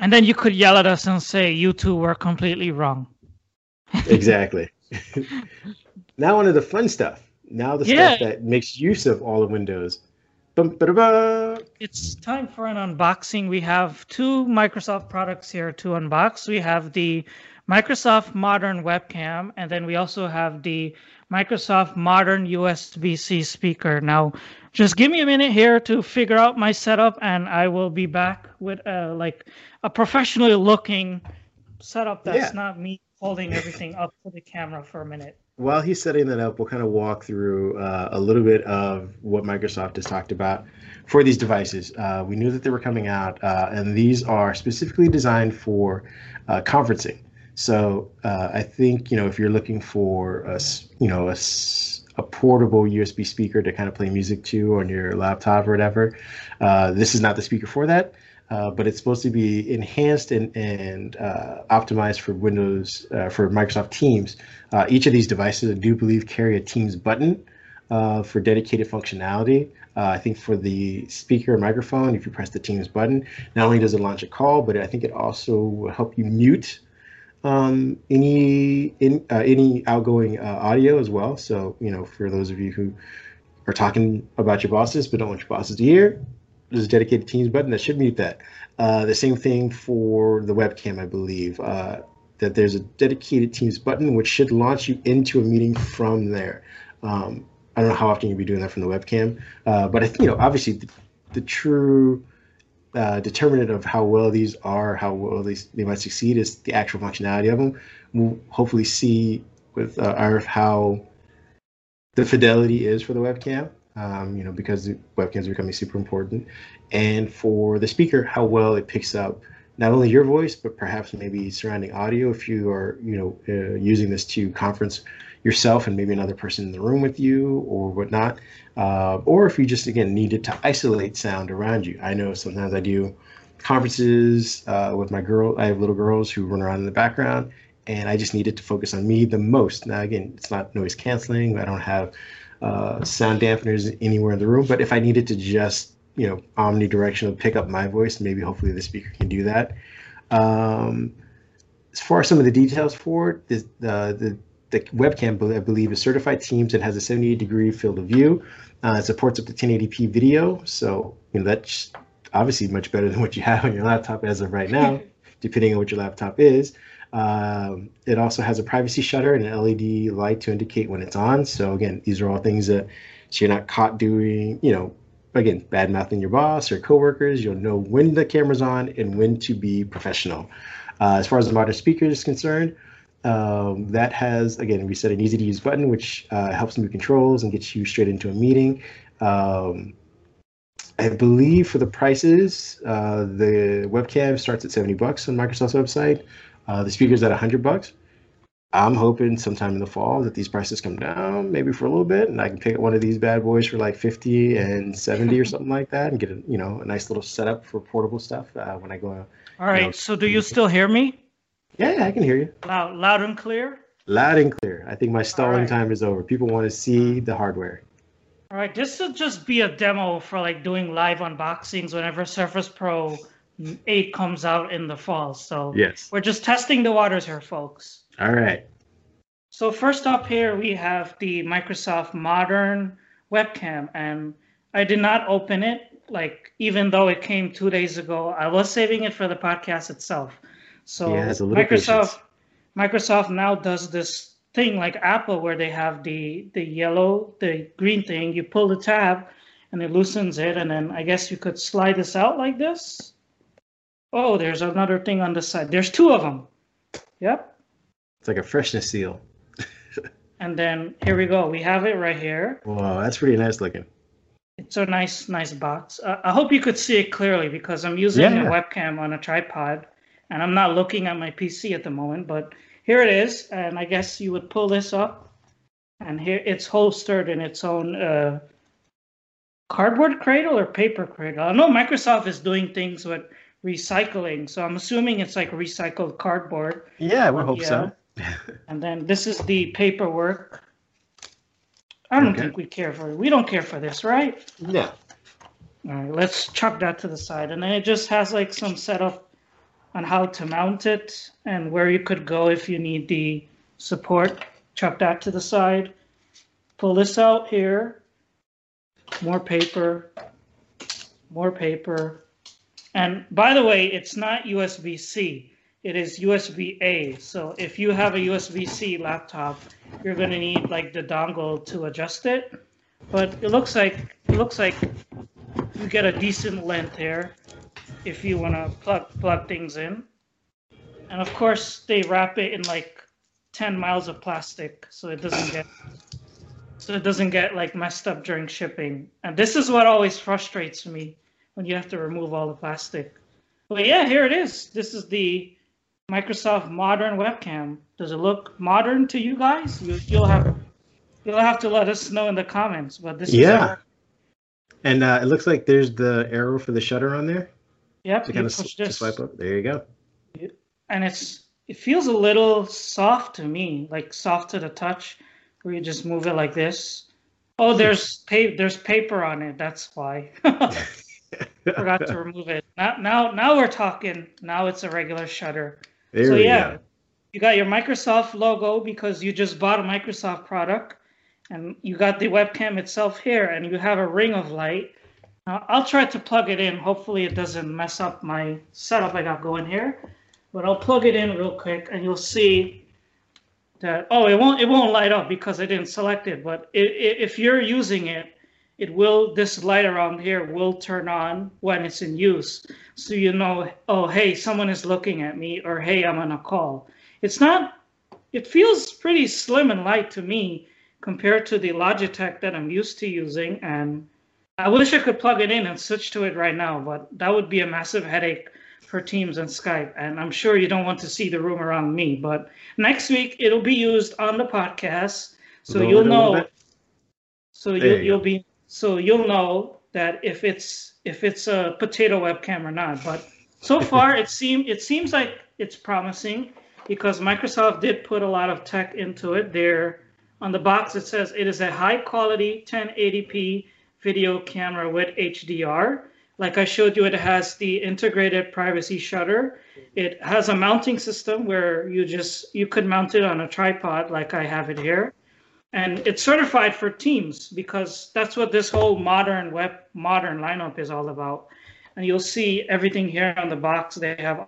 And then you could yell at us and say you two were completely wrong.
exactly. now on to the fun stuff. Now the
Yeah.
stuff that makes use of all the windows.
It's time for an unboxing. We have two Microsoft products here to unbox. We have the Microsoft Modern Webcam, and then we also have the Microsoft Modern USB C speaker. Now, just give me a minute here to figure out my setup, and I will be back with uh, like a professionally looking setup that's
Yeah.
not me holding everything up to the camera for a minute.
While he's setting that up, we'll kind of walk through uh, a little bit of what Microsoft has talked about for these devices. Uh, we knew that they were coming out, uh, and these are specifically designed for uh, conferencing. So uh, I think you know if you're looking for a you know a portable USB speaker to kind of play music to on your laptop or whatever, uh, this is not the speaker for that. Uh, but it's supposed to be enhanced and, and uh, optimized for Windows uh, for Microsoft Teams. Uh, each of these devices, I do believe, carry a Teams button for dedicated functionality. Uh, I think for the speaker microphone, if you press the Teams button, not only does it launch a call, but I think it also will help you mute um, any in, uh, any outgoing uh, audio as well. So you know, for those of you who are talking about your bosses but don't want your bosses to hear, there's a dedicated Teams button that should mute that. Uh, the same thing for the webcam, I believe. Uh, that there's a dedicated Teams button which should launch you into a meeting from there. Um, I don't know how often you'll be doing that from the webcam, uh, but I you know obviously the, the true uh, determinant of how well these are, how well these they might succeed, is the actual functionality of them. We'll hopefully see with uh, our how the fidelity is for the webcam. Um, you know, because the webcams are becoming super important, and for the speaker, how well it picks up not only your voice but perhaps maybe surrounding audio if you are you know uh, using this to conference yourself and maybe another person in the room with you or whatnot. Uh, or if you just again needed to isolate sound around you. I know sometimes i do conferences uh, with my girl i have little girls who run around in the background and i just needed to focus on me the most. Now again it's not noise canceling. I don't have uh, sound dampeners anywhere in the room but if i needed to just you know omnidirectional pick up my voice maybe hopefully the speaker can do that. Um, as far as some of the details for it the, the, the the webcam, I believe, is certified Teams and has a 78 degree field of view. Uh, it supports up to 1080p video, so you know that's obviously much better than what you have on your laptop as of right now, depending on what your laptop is. Um, it also has a privacy shutter and an LED light to indicate when it's on. So again, these are all things that so you're not caught doing, you know, again, bad mouthing your boss or coworkers. You'll know when the camera's on and when to be professional. Uh, as far as the modern speaker is concerned, um, that has, again, we set an easy to use button, which uh, helps move controls and gets you straight into a meeting. Um, I believe for the prices, uh, the webcam starts at 70 bucks on Microsoft's website. Uh, the speaker's at 100 bucks. I'm hoping sometime in the fall that these prices come down, maybe for a little bit, and I can pick up one of these bad boys for like 50 and 70 or something like that, and get a you know a nice little setup for portable stuff uh, when I go. out.
All right.
know,
So, do you still hear me?
Yeah, yeah, I can hear you
Loud, loud and clear.
loud and clear. I think my stalling
right.
time is over. People want to see hmm. the hardware.
All right, this will just be a demo for like doing live unboxings whenever Surface Pro 8 comes out in the fall. So
Yes.
we're just testing the waters here, folks.
All right.
So first up here, we have the Microsoft Modern webcam, and I did not open it. Like even though it came two days ago, I was saving it for the podcast itself. So
Yeah,
Microsoft Microsoft now does this thing like Apple where they have the the yellow, the green thing. You pull the tab, and it loosens it, and then I guess you could slide this out like this. Oh, there's another thing on the side. There's two of them. Yep.
It's like a freshness seal.
And then here we go. We have it right here.
Wow, that's pretty nice looking.
It's a nice, nice box. Uh, I hope you could see it clearly because I'm using
Yeah.
a webcam on a tripod and I'm not looking at my PC at the moment. But here it is. And I guess you would pull this up and here it's holstered in its own uh, cardboard cradle or paper cradle. I know Microsoft is doing things with recycling. So I'm assuming it's like recycled cardboard.
Yeah, we hope
Yeah.
so.
And then this is the paperwork. I don't
Okay.
think we care for We don't care for this, right?
Yeah.
All right, let's chuck that to the side. And then it just has like some setup on how to mount it and where you could go if you need the support. Chuck that to the side. Pull this out here. More paper. More paper. And by the way, it's not USB-C. It is USB-A. So if you have a USB-C laptop, you're going to need like the dongle to adjust it. But it looks like it looks like you get a decent length here if you want to plug plug things in. And of course, they wrap it in like 10 miles of plastic so it doesn't get so it doesn't get like messed up during shipping. And this is what always frustrates me when you have to remove all the plastic. But yeah, here it is. This is the Microsoft Modern webcam. Does it look modern to you guys? You, you'll have you'll have to let us know in the comments. But this
Yeah.
is our,
And uh, it looks like there's the arrow for the shutter on there
yep.
to kind of to swipe up. There you go.
and it's it feels a little soft to me, like soft to the touch, where you just move it like this. Oh, there's pa- there's paper on it. That's why. Forgot to remove it. Now, now, now we're talking. Now it's a regular shutter.
There
so yeah,
go.
you got your Microsoft logo because you just bought a Microsoft product, and you got the webcam itself here, and you have a ring of light. Now, I'll try to plug it in. Hopefully, it doesn't mess up my setup I got going here. But I'll plug it in real quick, and you'll see that. Oh, it won't. It won't light up because I didn't select it. But i i if you're using it, it will. This light around here will turn on when it's in use so you know, oh, hey, someone is looking at me, or hey, I'm on a call. It's not, it feels pretty slim and light to me compared to the Logitech that I'm used to using. And I wish I could plug it in and switch to it right now, but that would be a massive headache for Teams and Skype. And I'm sure you don't want to see the room around me, but next week it'll be used on the podcast. So you'll
it a little
know,
bit.
so
There
you'll,
you
you'll be, so you'll know that if it's if it's a potato webcam or not. But so far, it seem it seems like it's promising because Microsoft did put a lot of tech into it. There on the box it says it is a high quality 1080p video camera with HDR. Like I showed you, it has the integrated privacy shutter. It has a mounting system where you just you could mount it on a tripod like I have it here and it's certified for teams because that's what this whole modern web modern lineup is all about and you'll see everything here on the box they have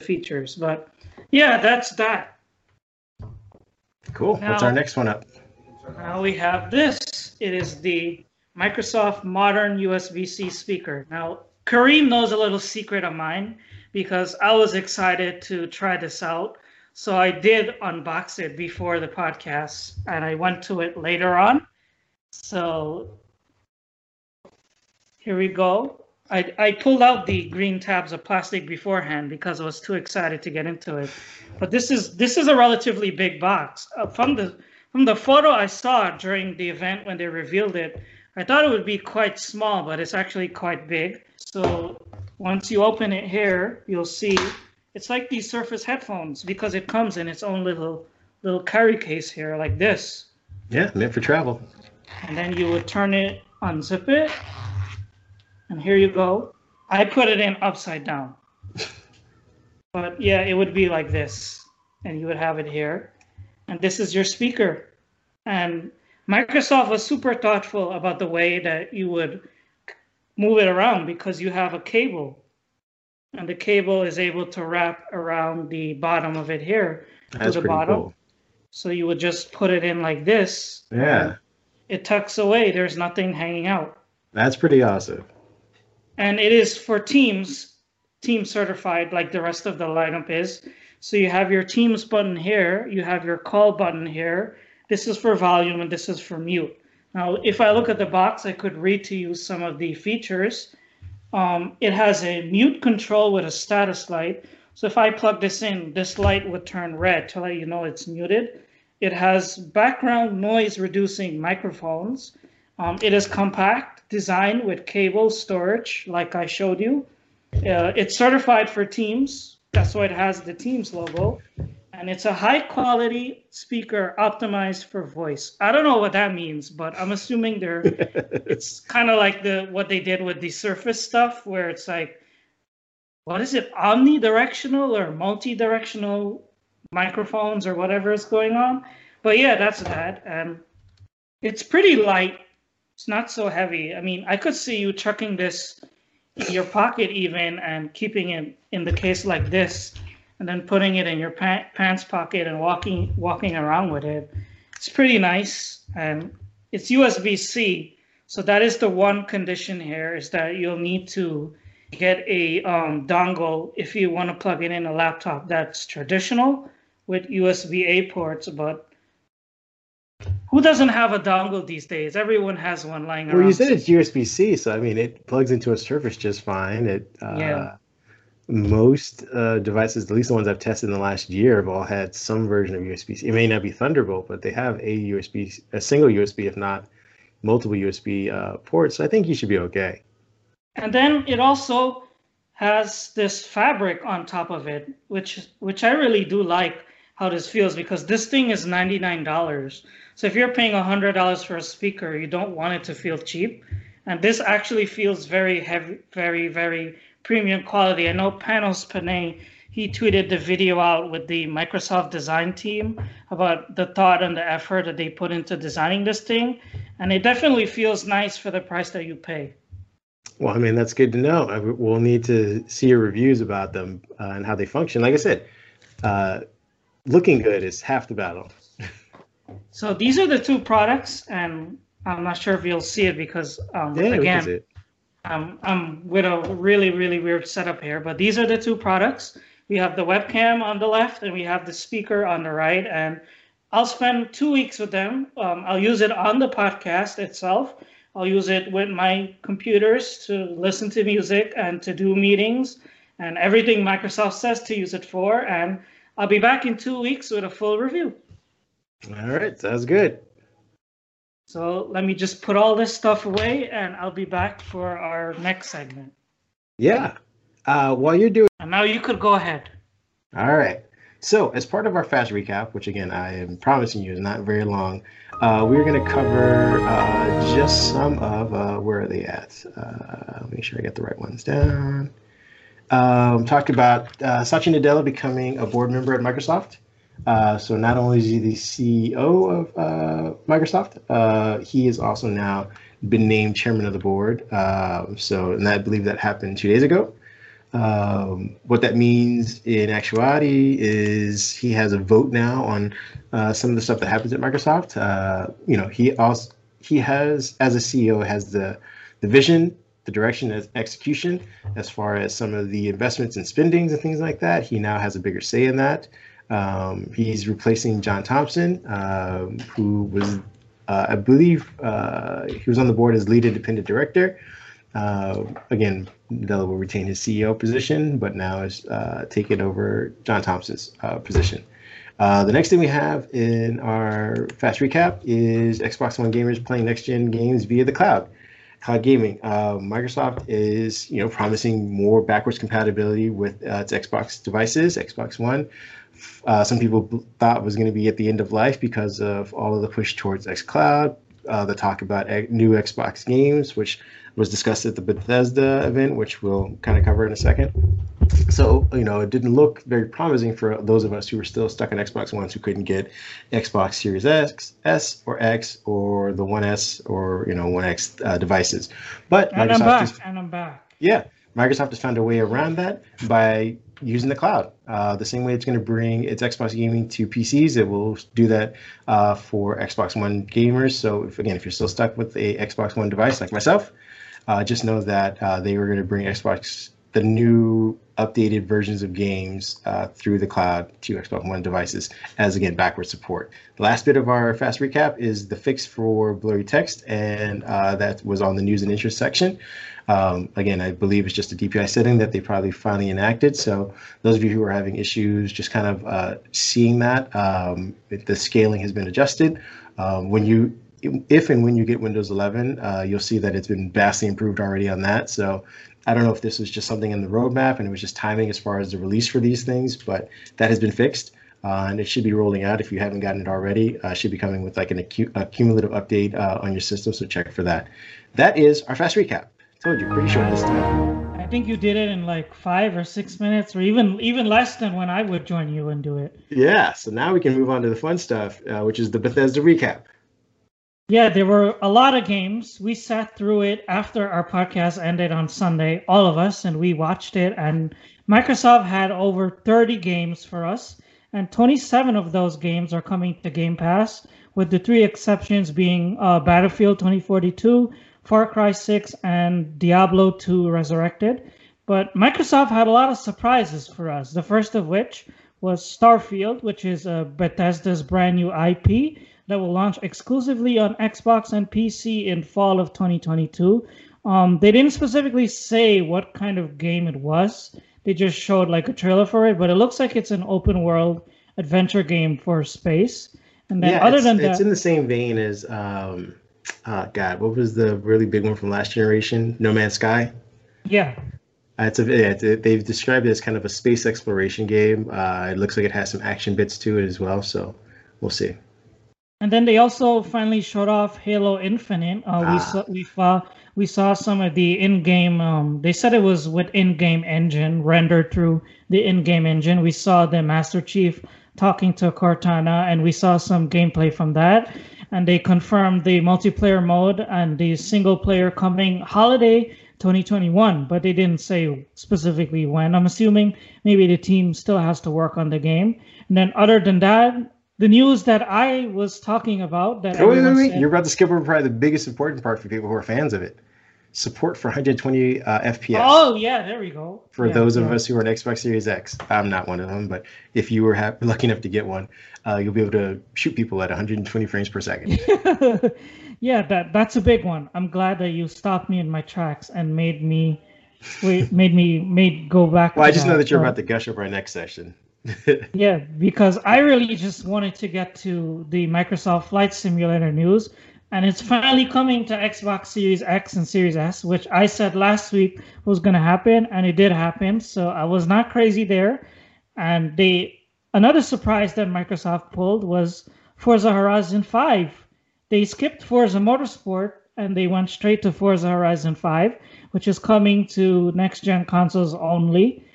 features but yeah that's that
Cool. What's our next one up?
now we have this it is the microsoft modern usb-c speaker now kareem knows a little secret of mine because i was excited to try this out so i did unbox it before the podcast and i went to it later on so here we go I, I pulled out the green tabs of plastic beforehand because I was too excited to get into it. But this is this is a relatively big box. Uh, from the from the photo I saw during the event when they revealed it, I thought it would be quite small, but it's actually quite big. So once you open it here, you'll see it's like these Surface headphones because it comes in its own little little carry case here like this.
Yeah, meant for travel.
And then you would turn it, unzip it, and here you go. I put it in upside down. But yeah, it would be like this, and you would have it here. And this is your speaker. And Microsoft was super thoughtful about the way that you would move it around because you have a cable. And the cable is able to wrap around the bottom of it here
That's
the
pretty
bottom.
cool.
So you would just put it in like this.
Yeah,
It tucks away. There's nothing hanging out.
that's pretty awesome.
and it is for teams team certified like the rest of the lineup is so you have your teams button here you have your call button here this is for volume and this is for mute now if i look at the box i could read to you some of the features um, it has a mute control with a status light so if i plug this in this light would turn red to let you know it's muted it has background noise reducing microphones um, it is compact, designed with cable storage, like I showed you. Uh, it's certified for Teams. That's why it has the Teams logo. And it's a high quality speaker optimized for voice. I don't know what that means, but I'm assuming they're it's kind of like the what they did with the Surface stuff, where it's like what is it, omnidirectional or multi-directional microphones or whatever is going on. But yeah, that's that. And it's pretty light. It's not so heavy. I mean, I could see you chucking this in your pocket even and keeping it in the case like this and then putting it in your pa- pants pocket and walking walking around with it. It's pretty nice and it's USB-C. So that is the one condition here is that you'll need to get a um, dongle if you want to plug it in a laptop that's traditional with USB A ports, but who doesn't have a dongle these days? Everyone has one lying
well,
around.
you said it's USB C, so I mean, it plugs into a Surface just fine. It uh,
Yeah.
Most uh, devices, at least the ones I've tested in the last year, have all had some version of USB It may not be Thunderbolt, but they have a USB, a single USB, if not multiple USB uh, ports. So I think you should be okay.
And then it also has this fabric on top of it, which which I really do like how this feels because this thing is ninety nine dollars. So if you're paying hundred dollars for a speaker, you don't want it to feel cheap. And this actually feels very heavy, very very premium quality. I know Panos Panay he tweeted the video out with the Microsoft design team about the thought and the effort that they put into designing this thing, and it definitely feels nice for the price that you pay.
Well, I mean, that's good to know. I, we'll need to see your reviews about them uh, and how they function. Like I said, uh, looking good is half the battle.
So these are the two products, and I'm not sure if you'll see it because um,
Yeah,
again,
it.
I'm, I'm with a really, really weird setup here. But these are the two products. We have the webcam on the left, and we have the speaker on the right. And I'll spend two weeks with them. Um, I'll use it on the podcast itself. I'll use it with my computers to listen to music and to do meetings and everything Microsoft says to use it for. And I'll be back in two weeks with a full review.
All right, sounds good.
So let me just put all this stuff away and I'll be back for our next segment.
Yeah. Uh, while you're doing,
And now you could go ahead.
all right. So, as part of our fast recap, which again I am promising you is not very long, uh, we're going to cover uh, just some of uh, where are they at? Uh, make sure I get the right ones down. Um, talked about uh, Satya Nadella becoming a board member at Microsoft. Uh, so not only is he the CEO of uh, Microsoft, uh, he is also now been named chairman of the board. Um so, and I believe that happened two days ago. Um, what that means in actuality is he has a vote now on uh, some of the stuff that happens at Microsoft. Uh, you know, he also he has as a CEO has the the vision, the direction, and execution as far as some of the investments and spendings and things like that. He now has a bigger say in that. Um, he's replacing John Thompson, um, who was, uh, I believe, uh, he was on the board as lead independent director. Uh, again, Nadella will retain his CEO position, but now is uh, taking over John Thompson's uh, position. Uh, the next thing we have in our fast recap is Xbox One gamers playing next gen games via the cloud. Cloud gaming. Uh, Microsoft is, you know, promising more backwards compatibility with uh, its Xbox devices, Xbox One. Uh, some people thought was going to be at the end of life because of all of the push towards xCloud, uh, the talk about new Xbox games, which was discussed at the Bethesda event, which we'll kind of cover in a second. So, you know, it didn't look very promising for those of us who were still stuck on Xbox Ones who couldn't get Xbox Series X, S, or X, or the One S, or you know, One X uh, devices. But
And I'm
Microsoft
back.
is
And I'm back.
yeah, Microsoft has found a way around that by using the cloud. Uh, the same way it's going to bring its Xbox gaming to PCs, it will do that uh, for Xbox One gamers. So, if, again, if you're still stuck with a Xbox One device like myself, uh, just know that uh, they were going to bring Xbox the new updated versions of games uh, through the cloud to Xbox One devices as again backward support. The last bit of our fast recap is the fix for blurry text, and uh, that was on the news and interest section. Um, again, I believe it's just a DPI setting that they probably finally enacted. So those of you who are having issues, just kind of uh, seeing that um, the scaling has been adjusted. Um, when you if and when you get Windows 11, uh, you'll see that it's been vastly improved already on that. So I don't know if this was just something in the roadmap and it was just timing as far as the release for these things, but that has been fixed. Uh, and it should be rolling out if you haven't gotten it already. Uh, should be coming with like an acu- a cumulative update uh, on your system, so check for that. That is our fast recap. Told you, pretty short this time.
I think you did it in like five or six minutes, or even even less than when I would join you and do it.
Yeah. So now we can move on to the fun stuff, uh, which is the Bethesda recap.
Yeah, there were a lot of games. We sat through it after our podcast ended on Sunday, all of us, and we watched it. And Microsoft had over 30 games for us, and 27 of those games are coming to Game Pass, with the three exceptions being uh, Battlefield 2042, Far Cry 6, and Diablo 2 Resurrected. But Microsoft had a lot of surprises for us. The first of which was Starfield, which is uh, Bethesda's brand new IP that will launch exclusively on Xbox and PC in fall of 2022. Um, they didn't specifically say what kind of game it was. They just showed like a trailer for it, but it looks like it's an open world adventure game for space. And then
yeah,
other
it's,
than
it's
that,
in the same vein as um, uh, God, what was the really big one from last generation? No Man's Sky.
yeah,
Uh, it's a, yeah, it's a- they've described it as kind of a space exploration game. Uh, it looks like it has some action bits to it as well, so we'll see.
And then they also finally showed off Halo Infinite. Uh, we
Ah.
saw we saw we saw some of the in-game. Um, they said it was with in-game engine rendered through the in-game engine. We saw the Master Chief talking to Cortana, and we saw some gameplay from that. And they confirmed the multiplayer mode and the single player coming holiday 2021, but they didn't say specifically when. I'm assuming maybe the team still has to work on the game. And then other than that, the news that I was talking about that
Oh, wait, wait, wait.
said-
You're about to skip over probably the biggest important part for people who are fans of it. Support for 120 uh, FPS.
Oh yeah, there we go.
for
Yeah,
those of us who are an Xbox Series X, I'm not one of them, but if you were hap- lucky enough to get one, uh, you'll be able to shoot people at 120 frames per second.
yeah, that that's a big one. I'm glad that you stopped me in my tracks and made me wait, made me made go back.
Well, I just know that you're
So-
about to gush over our next session.
Yeah, because I really just wanted to get to the Microsoft Flight Simulator news, and it's finally coming to Xbox Series X and Series S, which I said last week was going to happen, and it did happen. So I was not crazy there. And they another surprise that Microsoft pulled was Forza Horizon 5. They skipped Forza Motorsport and they went straight to Forza Horizon 5, which is coming to next gen consoles only.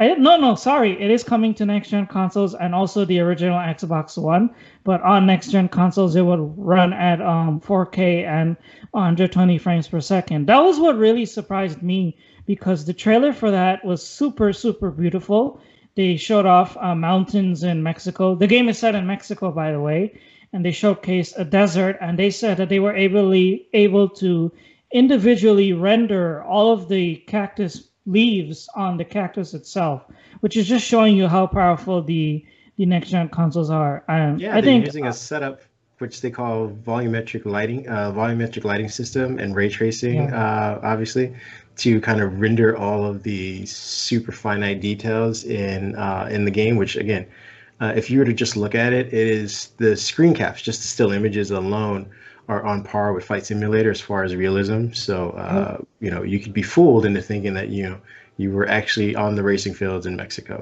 No, no, sorry. It is coming to next gen consoles and also the original Xbox One. But on next gen consoles, it would run at um, 4K and 120 frames per second. That was what really surprised me because the trailer for that was super, super beautiful. They showed off uh, mountains in Mexico. The game is set in Mexico, by the way, and they showcased a desert. And they said that they were able able to individually render all of the cactus leaves on the cactus itself, which is just showing you how powerful the the next gen consoles are. And
Yeah,
I
they're
think
using a setup which they call volumetric lighting, uh, volumetric lighting system, and ray tracing, uh, obviously, to kind of render all of the super finite details in uh, in the game. Which again, uh, if you were to just look at it, it is the screen caps, just the still images alone, are on par with Flight Simulator as far as realism. So uh, you know, you could be fooled into thinking that you know you were actually on the racing fields in Mexico.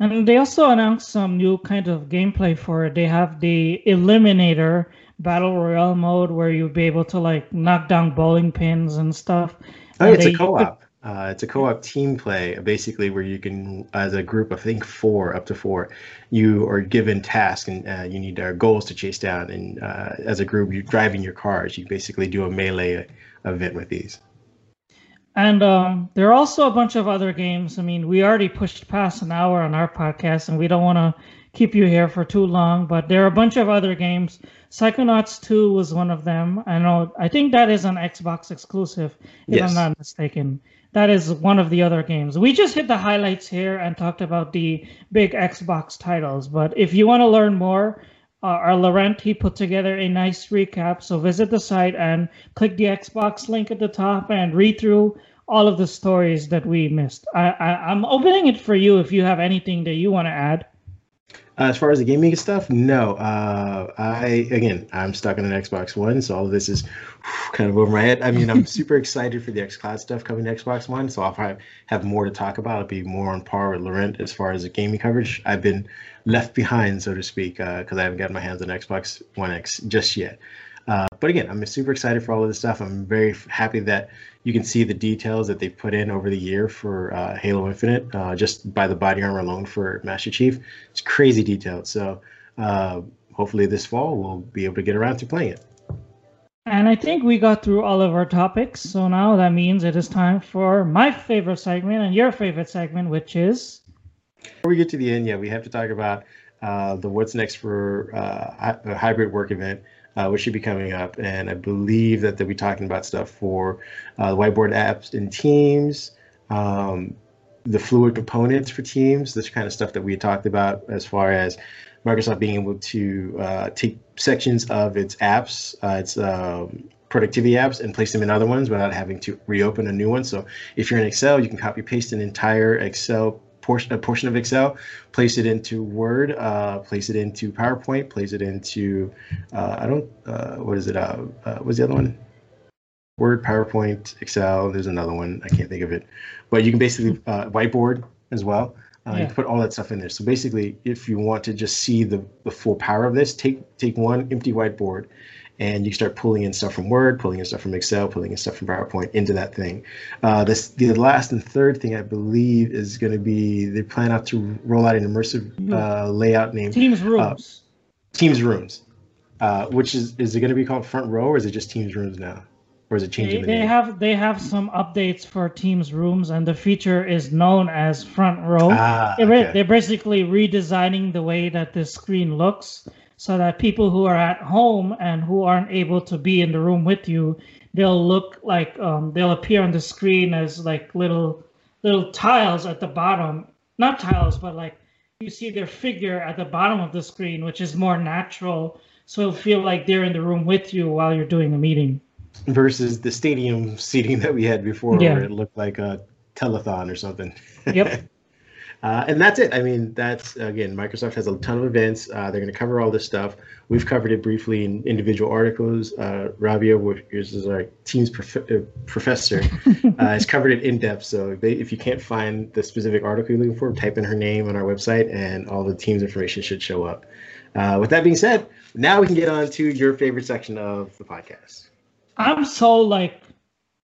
And they also announced some new kind of gameplay for it. They have the Eliminator Battle Royale mode where you'll be able to like knock down bowling pins and stuff.
Oh,
And
it's
they-
a co-op. Uh, it's a co-op team play, basically, where you can, as a group of I think four, up to four, you are given tasks and uh, you need uh, goals to chase down. And uh, as a group, you're driving your cars. You basically do a melee event with these.
And um, there are also a bunch of other games. I mean, we already pushed past an hour on our podcast, and we don't want to keep you here for too long. But there are a bunch of other games. Psychonauts 2 was one of them. I know. I think that is an Xbox exclusive, if
Yes.
I'm not mistaken. That is one of the other games. We just hit the highlights here and talked about the big Xbox titles. But if you want to learn more, uh, our Laurent he put together a nice recap. So visit the site and click the Xbox link at the top and read through all of the stories that we missed. I, I I'm opening it for you if you have anything that you want to add.
Uh, as far as the gaming stuff, no. Uh, I again, I'm stuck on an Xbox One, so all of this is kind of over my head. I mean, I'm super excited for the XCloud stuff coming to Xbox One, so I'll probably have more to talk about. I'll be more on par with Laurent as far as the gaming coverage. I've been left behind, so to speak, because I haven't gotten my hands on Xbox One X just yet. Uh, but again, I'm super excited for all of this stuff. I'm very happy that you can see the details that they put in over the year for uh, Halo Infinite, uh, just by the body armor alone for Master Chief. It's crazy detailed. So uh, hopefully this fall we'll be able to get around to playing it.
And I think we got through all of our topics. So now that means it is time for my favorite segment and your favorite segment, which is.
Before we get to the end, yeah, we have to talk about uh, the what's next for uh, a hybrid work event, uh, which should be coming up. And I believe that they'll be talking about stuff for uh, whiteboard apps in Teams, um, the fluid components for Teams, this kind of stuff that we talked about as far as Microsoft being able to uh, take sections of its apps, uh, its um, productivity apps, and place them in other ones without having to reopen a new one. So if you're in Excel, you can copy paste an entire Excel portion, a portion of Excel, place it into Word, uh, place it into PowerPoint, place it into uh, I don't uh, what is it? Uh, what's the other one? Word, PowerPoint, Excel. There's another one I can't think of it, but you can basically whiteboard as well. Uh, yeah. You can put all that stuff in there. So basically, if you want to just see the, the full power of this, take take one empty whiteboard, and you start pulling in stuff from Word, pulling in stuff from Excel, pulling in stuff from PowerPoint into that thing. Uh, this the last and third thing I believe is going to be they plan out to roll out an immersive uh, layout named
Teams Rooms.
Uh, Teams Rooms, uh, which is is it going to be called Front Row or is it just Teams Rooms now? or is it changing?
They,
the
they have they have some updates for Teams rooms, and the feature is known as Front Row. Ah, they're, they're basically redesigning the way that the screen looks, so that people who are at home and who aren't able to be in the room with you, they'll look like um, they'll appear on the screen as like little little tiles at the bottom. Not tiles, but like you see their figure at the bottom of the screen, which is more natural. So it'll feel like they're in the room with you while you're doing a meeting
versus the stadium seating that we had before yeah. where it looked like a telethon or something.
Yep.
uh, and that's it. I mean, that's again, Microsoft has a ton of events. Uh, they're going to cover all this stuff. We've covered it briefly in individual articles. Uh, Rabia, which is our team's prof- uh, professor, uh, has covered it in depth. So if, they, if, you can't find the specific article you're looking for, type in her name on our website, and all the team's information should show up. Uh, with that being said, now we can get on to your favorite section of the podcast.
I'm so like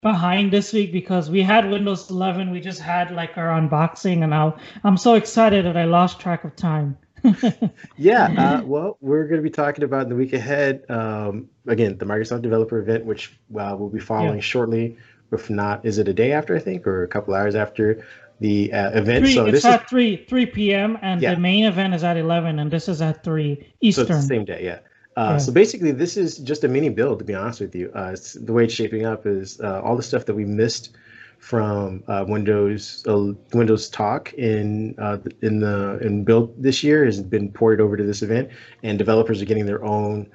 behind this week because we had Windows 11. We just had like our unboxing, and now I'm so excited that I lost track of time.
yeah, uh, well, we're going to be talking about in the week ahead. Um, again, the Microsoft Developer Event, which uh, we'll be following yeah. shortly. If not, is it a day after? I think, or a couple hours after the uh, event.
Three,
so
it's at is, three three p.m. and yeah. the main event is at eleven, and this is at three Eastern. So
same day, yeah. Uh, yeah. So basically, this is just a mini build. To be honest with you, uh, the way it's shaping up is uh, all the stuff that we missed from uh, Windows uh, Windows Talk in uh, in the in build this year has been ported over to this event, and developers are getting their own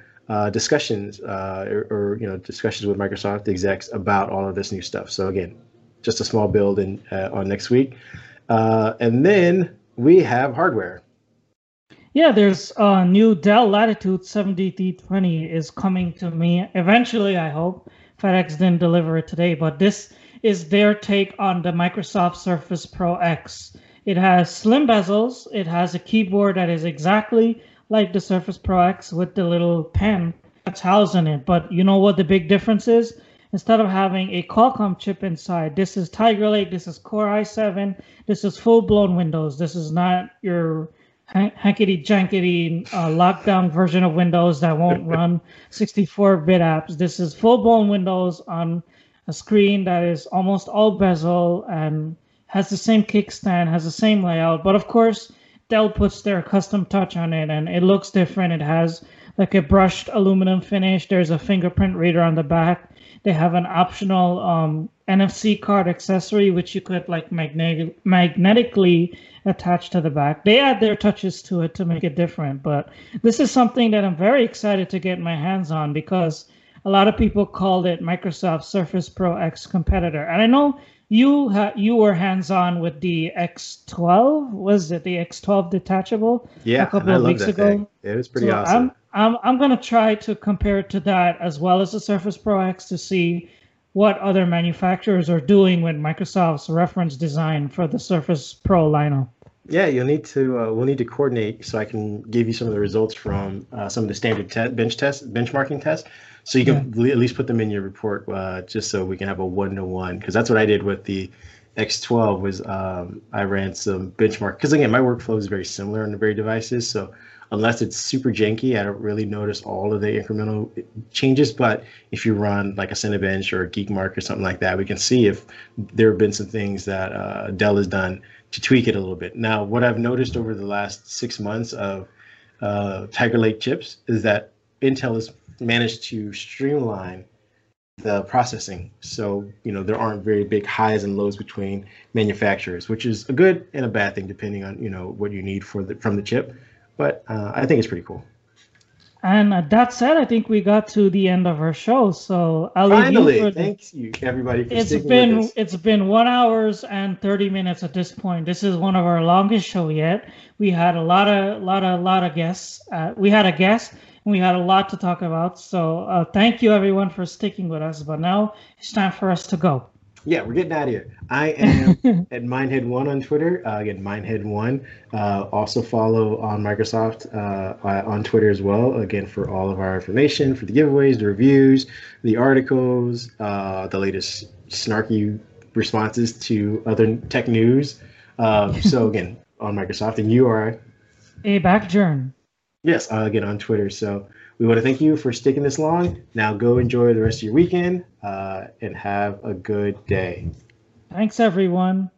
discussions or, or, you know discussions with Microsoft execs about all of this new stuff. So again, just a small build in on next week, and then we have hardware.
Yeah, there's a new Dell Latitude 7320 is coming to me eventually, I hope. FedEx didn't deliver it today, but this is their take on the Microsoft Surface Pro X. It has slim bezels, it has a keyboard that is exactly like the Surface Pro X with the little pen that's housed in it. But you know what the big difference is? Instead of having a Qualcomm chip inside, this is Tiger Lake, this is Core i7, this is full blown Windows. This is not your hankety jankety uh, lockdown version of Windows that won't run 64-bit apps. This is full-blown Windows on a screen that is almost all bezel and has the same kickstand, has the same layout. But of course, Dell puts their custom touch on it, and it looks different. It has like a brushed aluminum finish. There's a fingerprint reader on the back. They have an optional um, NFC card accessory, which you could like magnetic- magnetically attach to the back. They add their touches to it to make it different. But this is something that I'm very excited to get my hands on because a lot of people called it Microsoft Surface Pro X competitor. And I know you ha- you were hands on with the X12. Was it the X12 detachable?
Yeah,
a couple of weeks ago.
Thing. It was pretty so awesome.
I'm, I'm I'm gonna try to compare it to that as well as the Surface Pro X to see what other manufacturers are doing with Microsoft's reference design for the Surface Pro lineup.
Yeah, you'll need to. Uh, we'll need to coordinate so I can give you some of the results from uh, some of the standard te- bench tests, benchmarking tests, So you can yeah. at least put them in your report, uh, just so we can have a one to one. Because that's what I did with the X12 was um, I ran some benchmark. Because again, my workflow is very similar on the very devices. So unless it's super janky, I don't really notice all of the incremental changes. But if you run like a Cinebench or a Geekmark or something like that, we can see if there have been some things that uh, Dell has done to tweak it a little bit. Now, what I've noticed over the last six months of uh, Tiger Lake chips is that Intel has managed to streamline the processing. So, you know, there aren't very big highs and lows between manufacturers, which is a good and a bad thing depending on, you know, what you need for the from the chip but uh, I think it's pretty cool.
And uh, that said, I think we got to the end of our show. So
I'll finally you thanks you everybody.
it's been it's been one hours and thirty minutes at this point. This is one of our longest show yet. We had a lot of lot of lot of guests. Uh, we had a guest. We had a lot to talk about. So uh, thank you everyone for sticking with us. But now it's time for us to go
yeah, we're getting out of here. I am at Mindhead1 on Twitter. Uh, again, Mindhead1. Uh, also follow on Microsoft uh, on Twitter as well. Again, for all of our information, for the giveaways, the reviews, the articles, uh, the latest snarky responses to other tech news. Uh, so again, on Microsoft, and you are
a back journ.
Yes, uh, again on Twitter. So we want to thank you for sticking this long. Now go enjoy the rest of your weekend uh, and have a good day.
Thanks, everyone.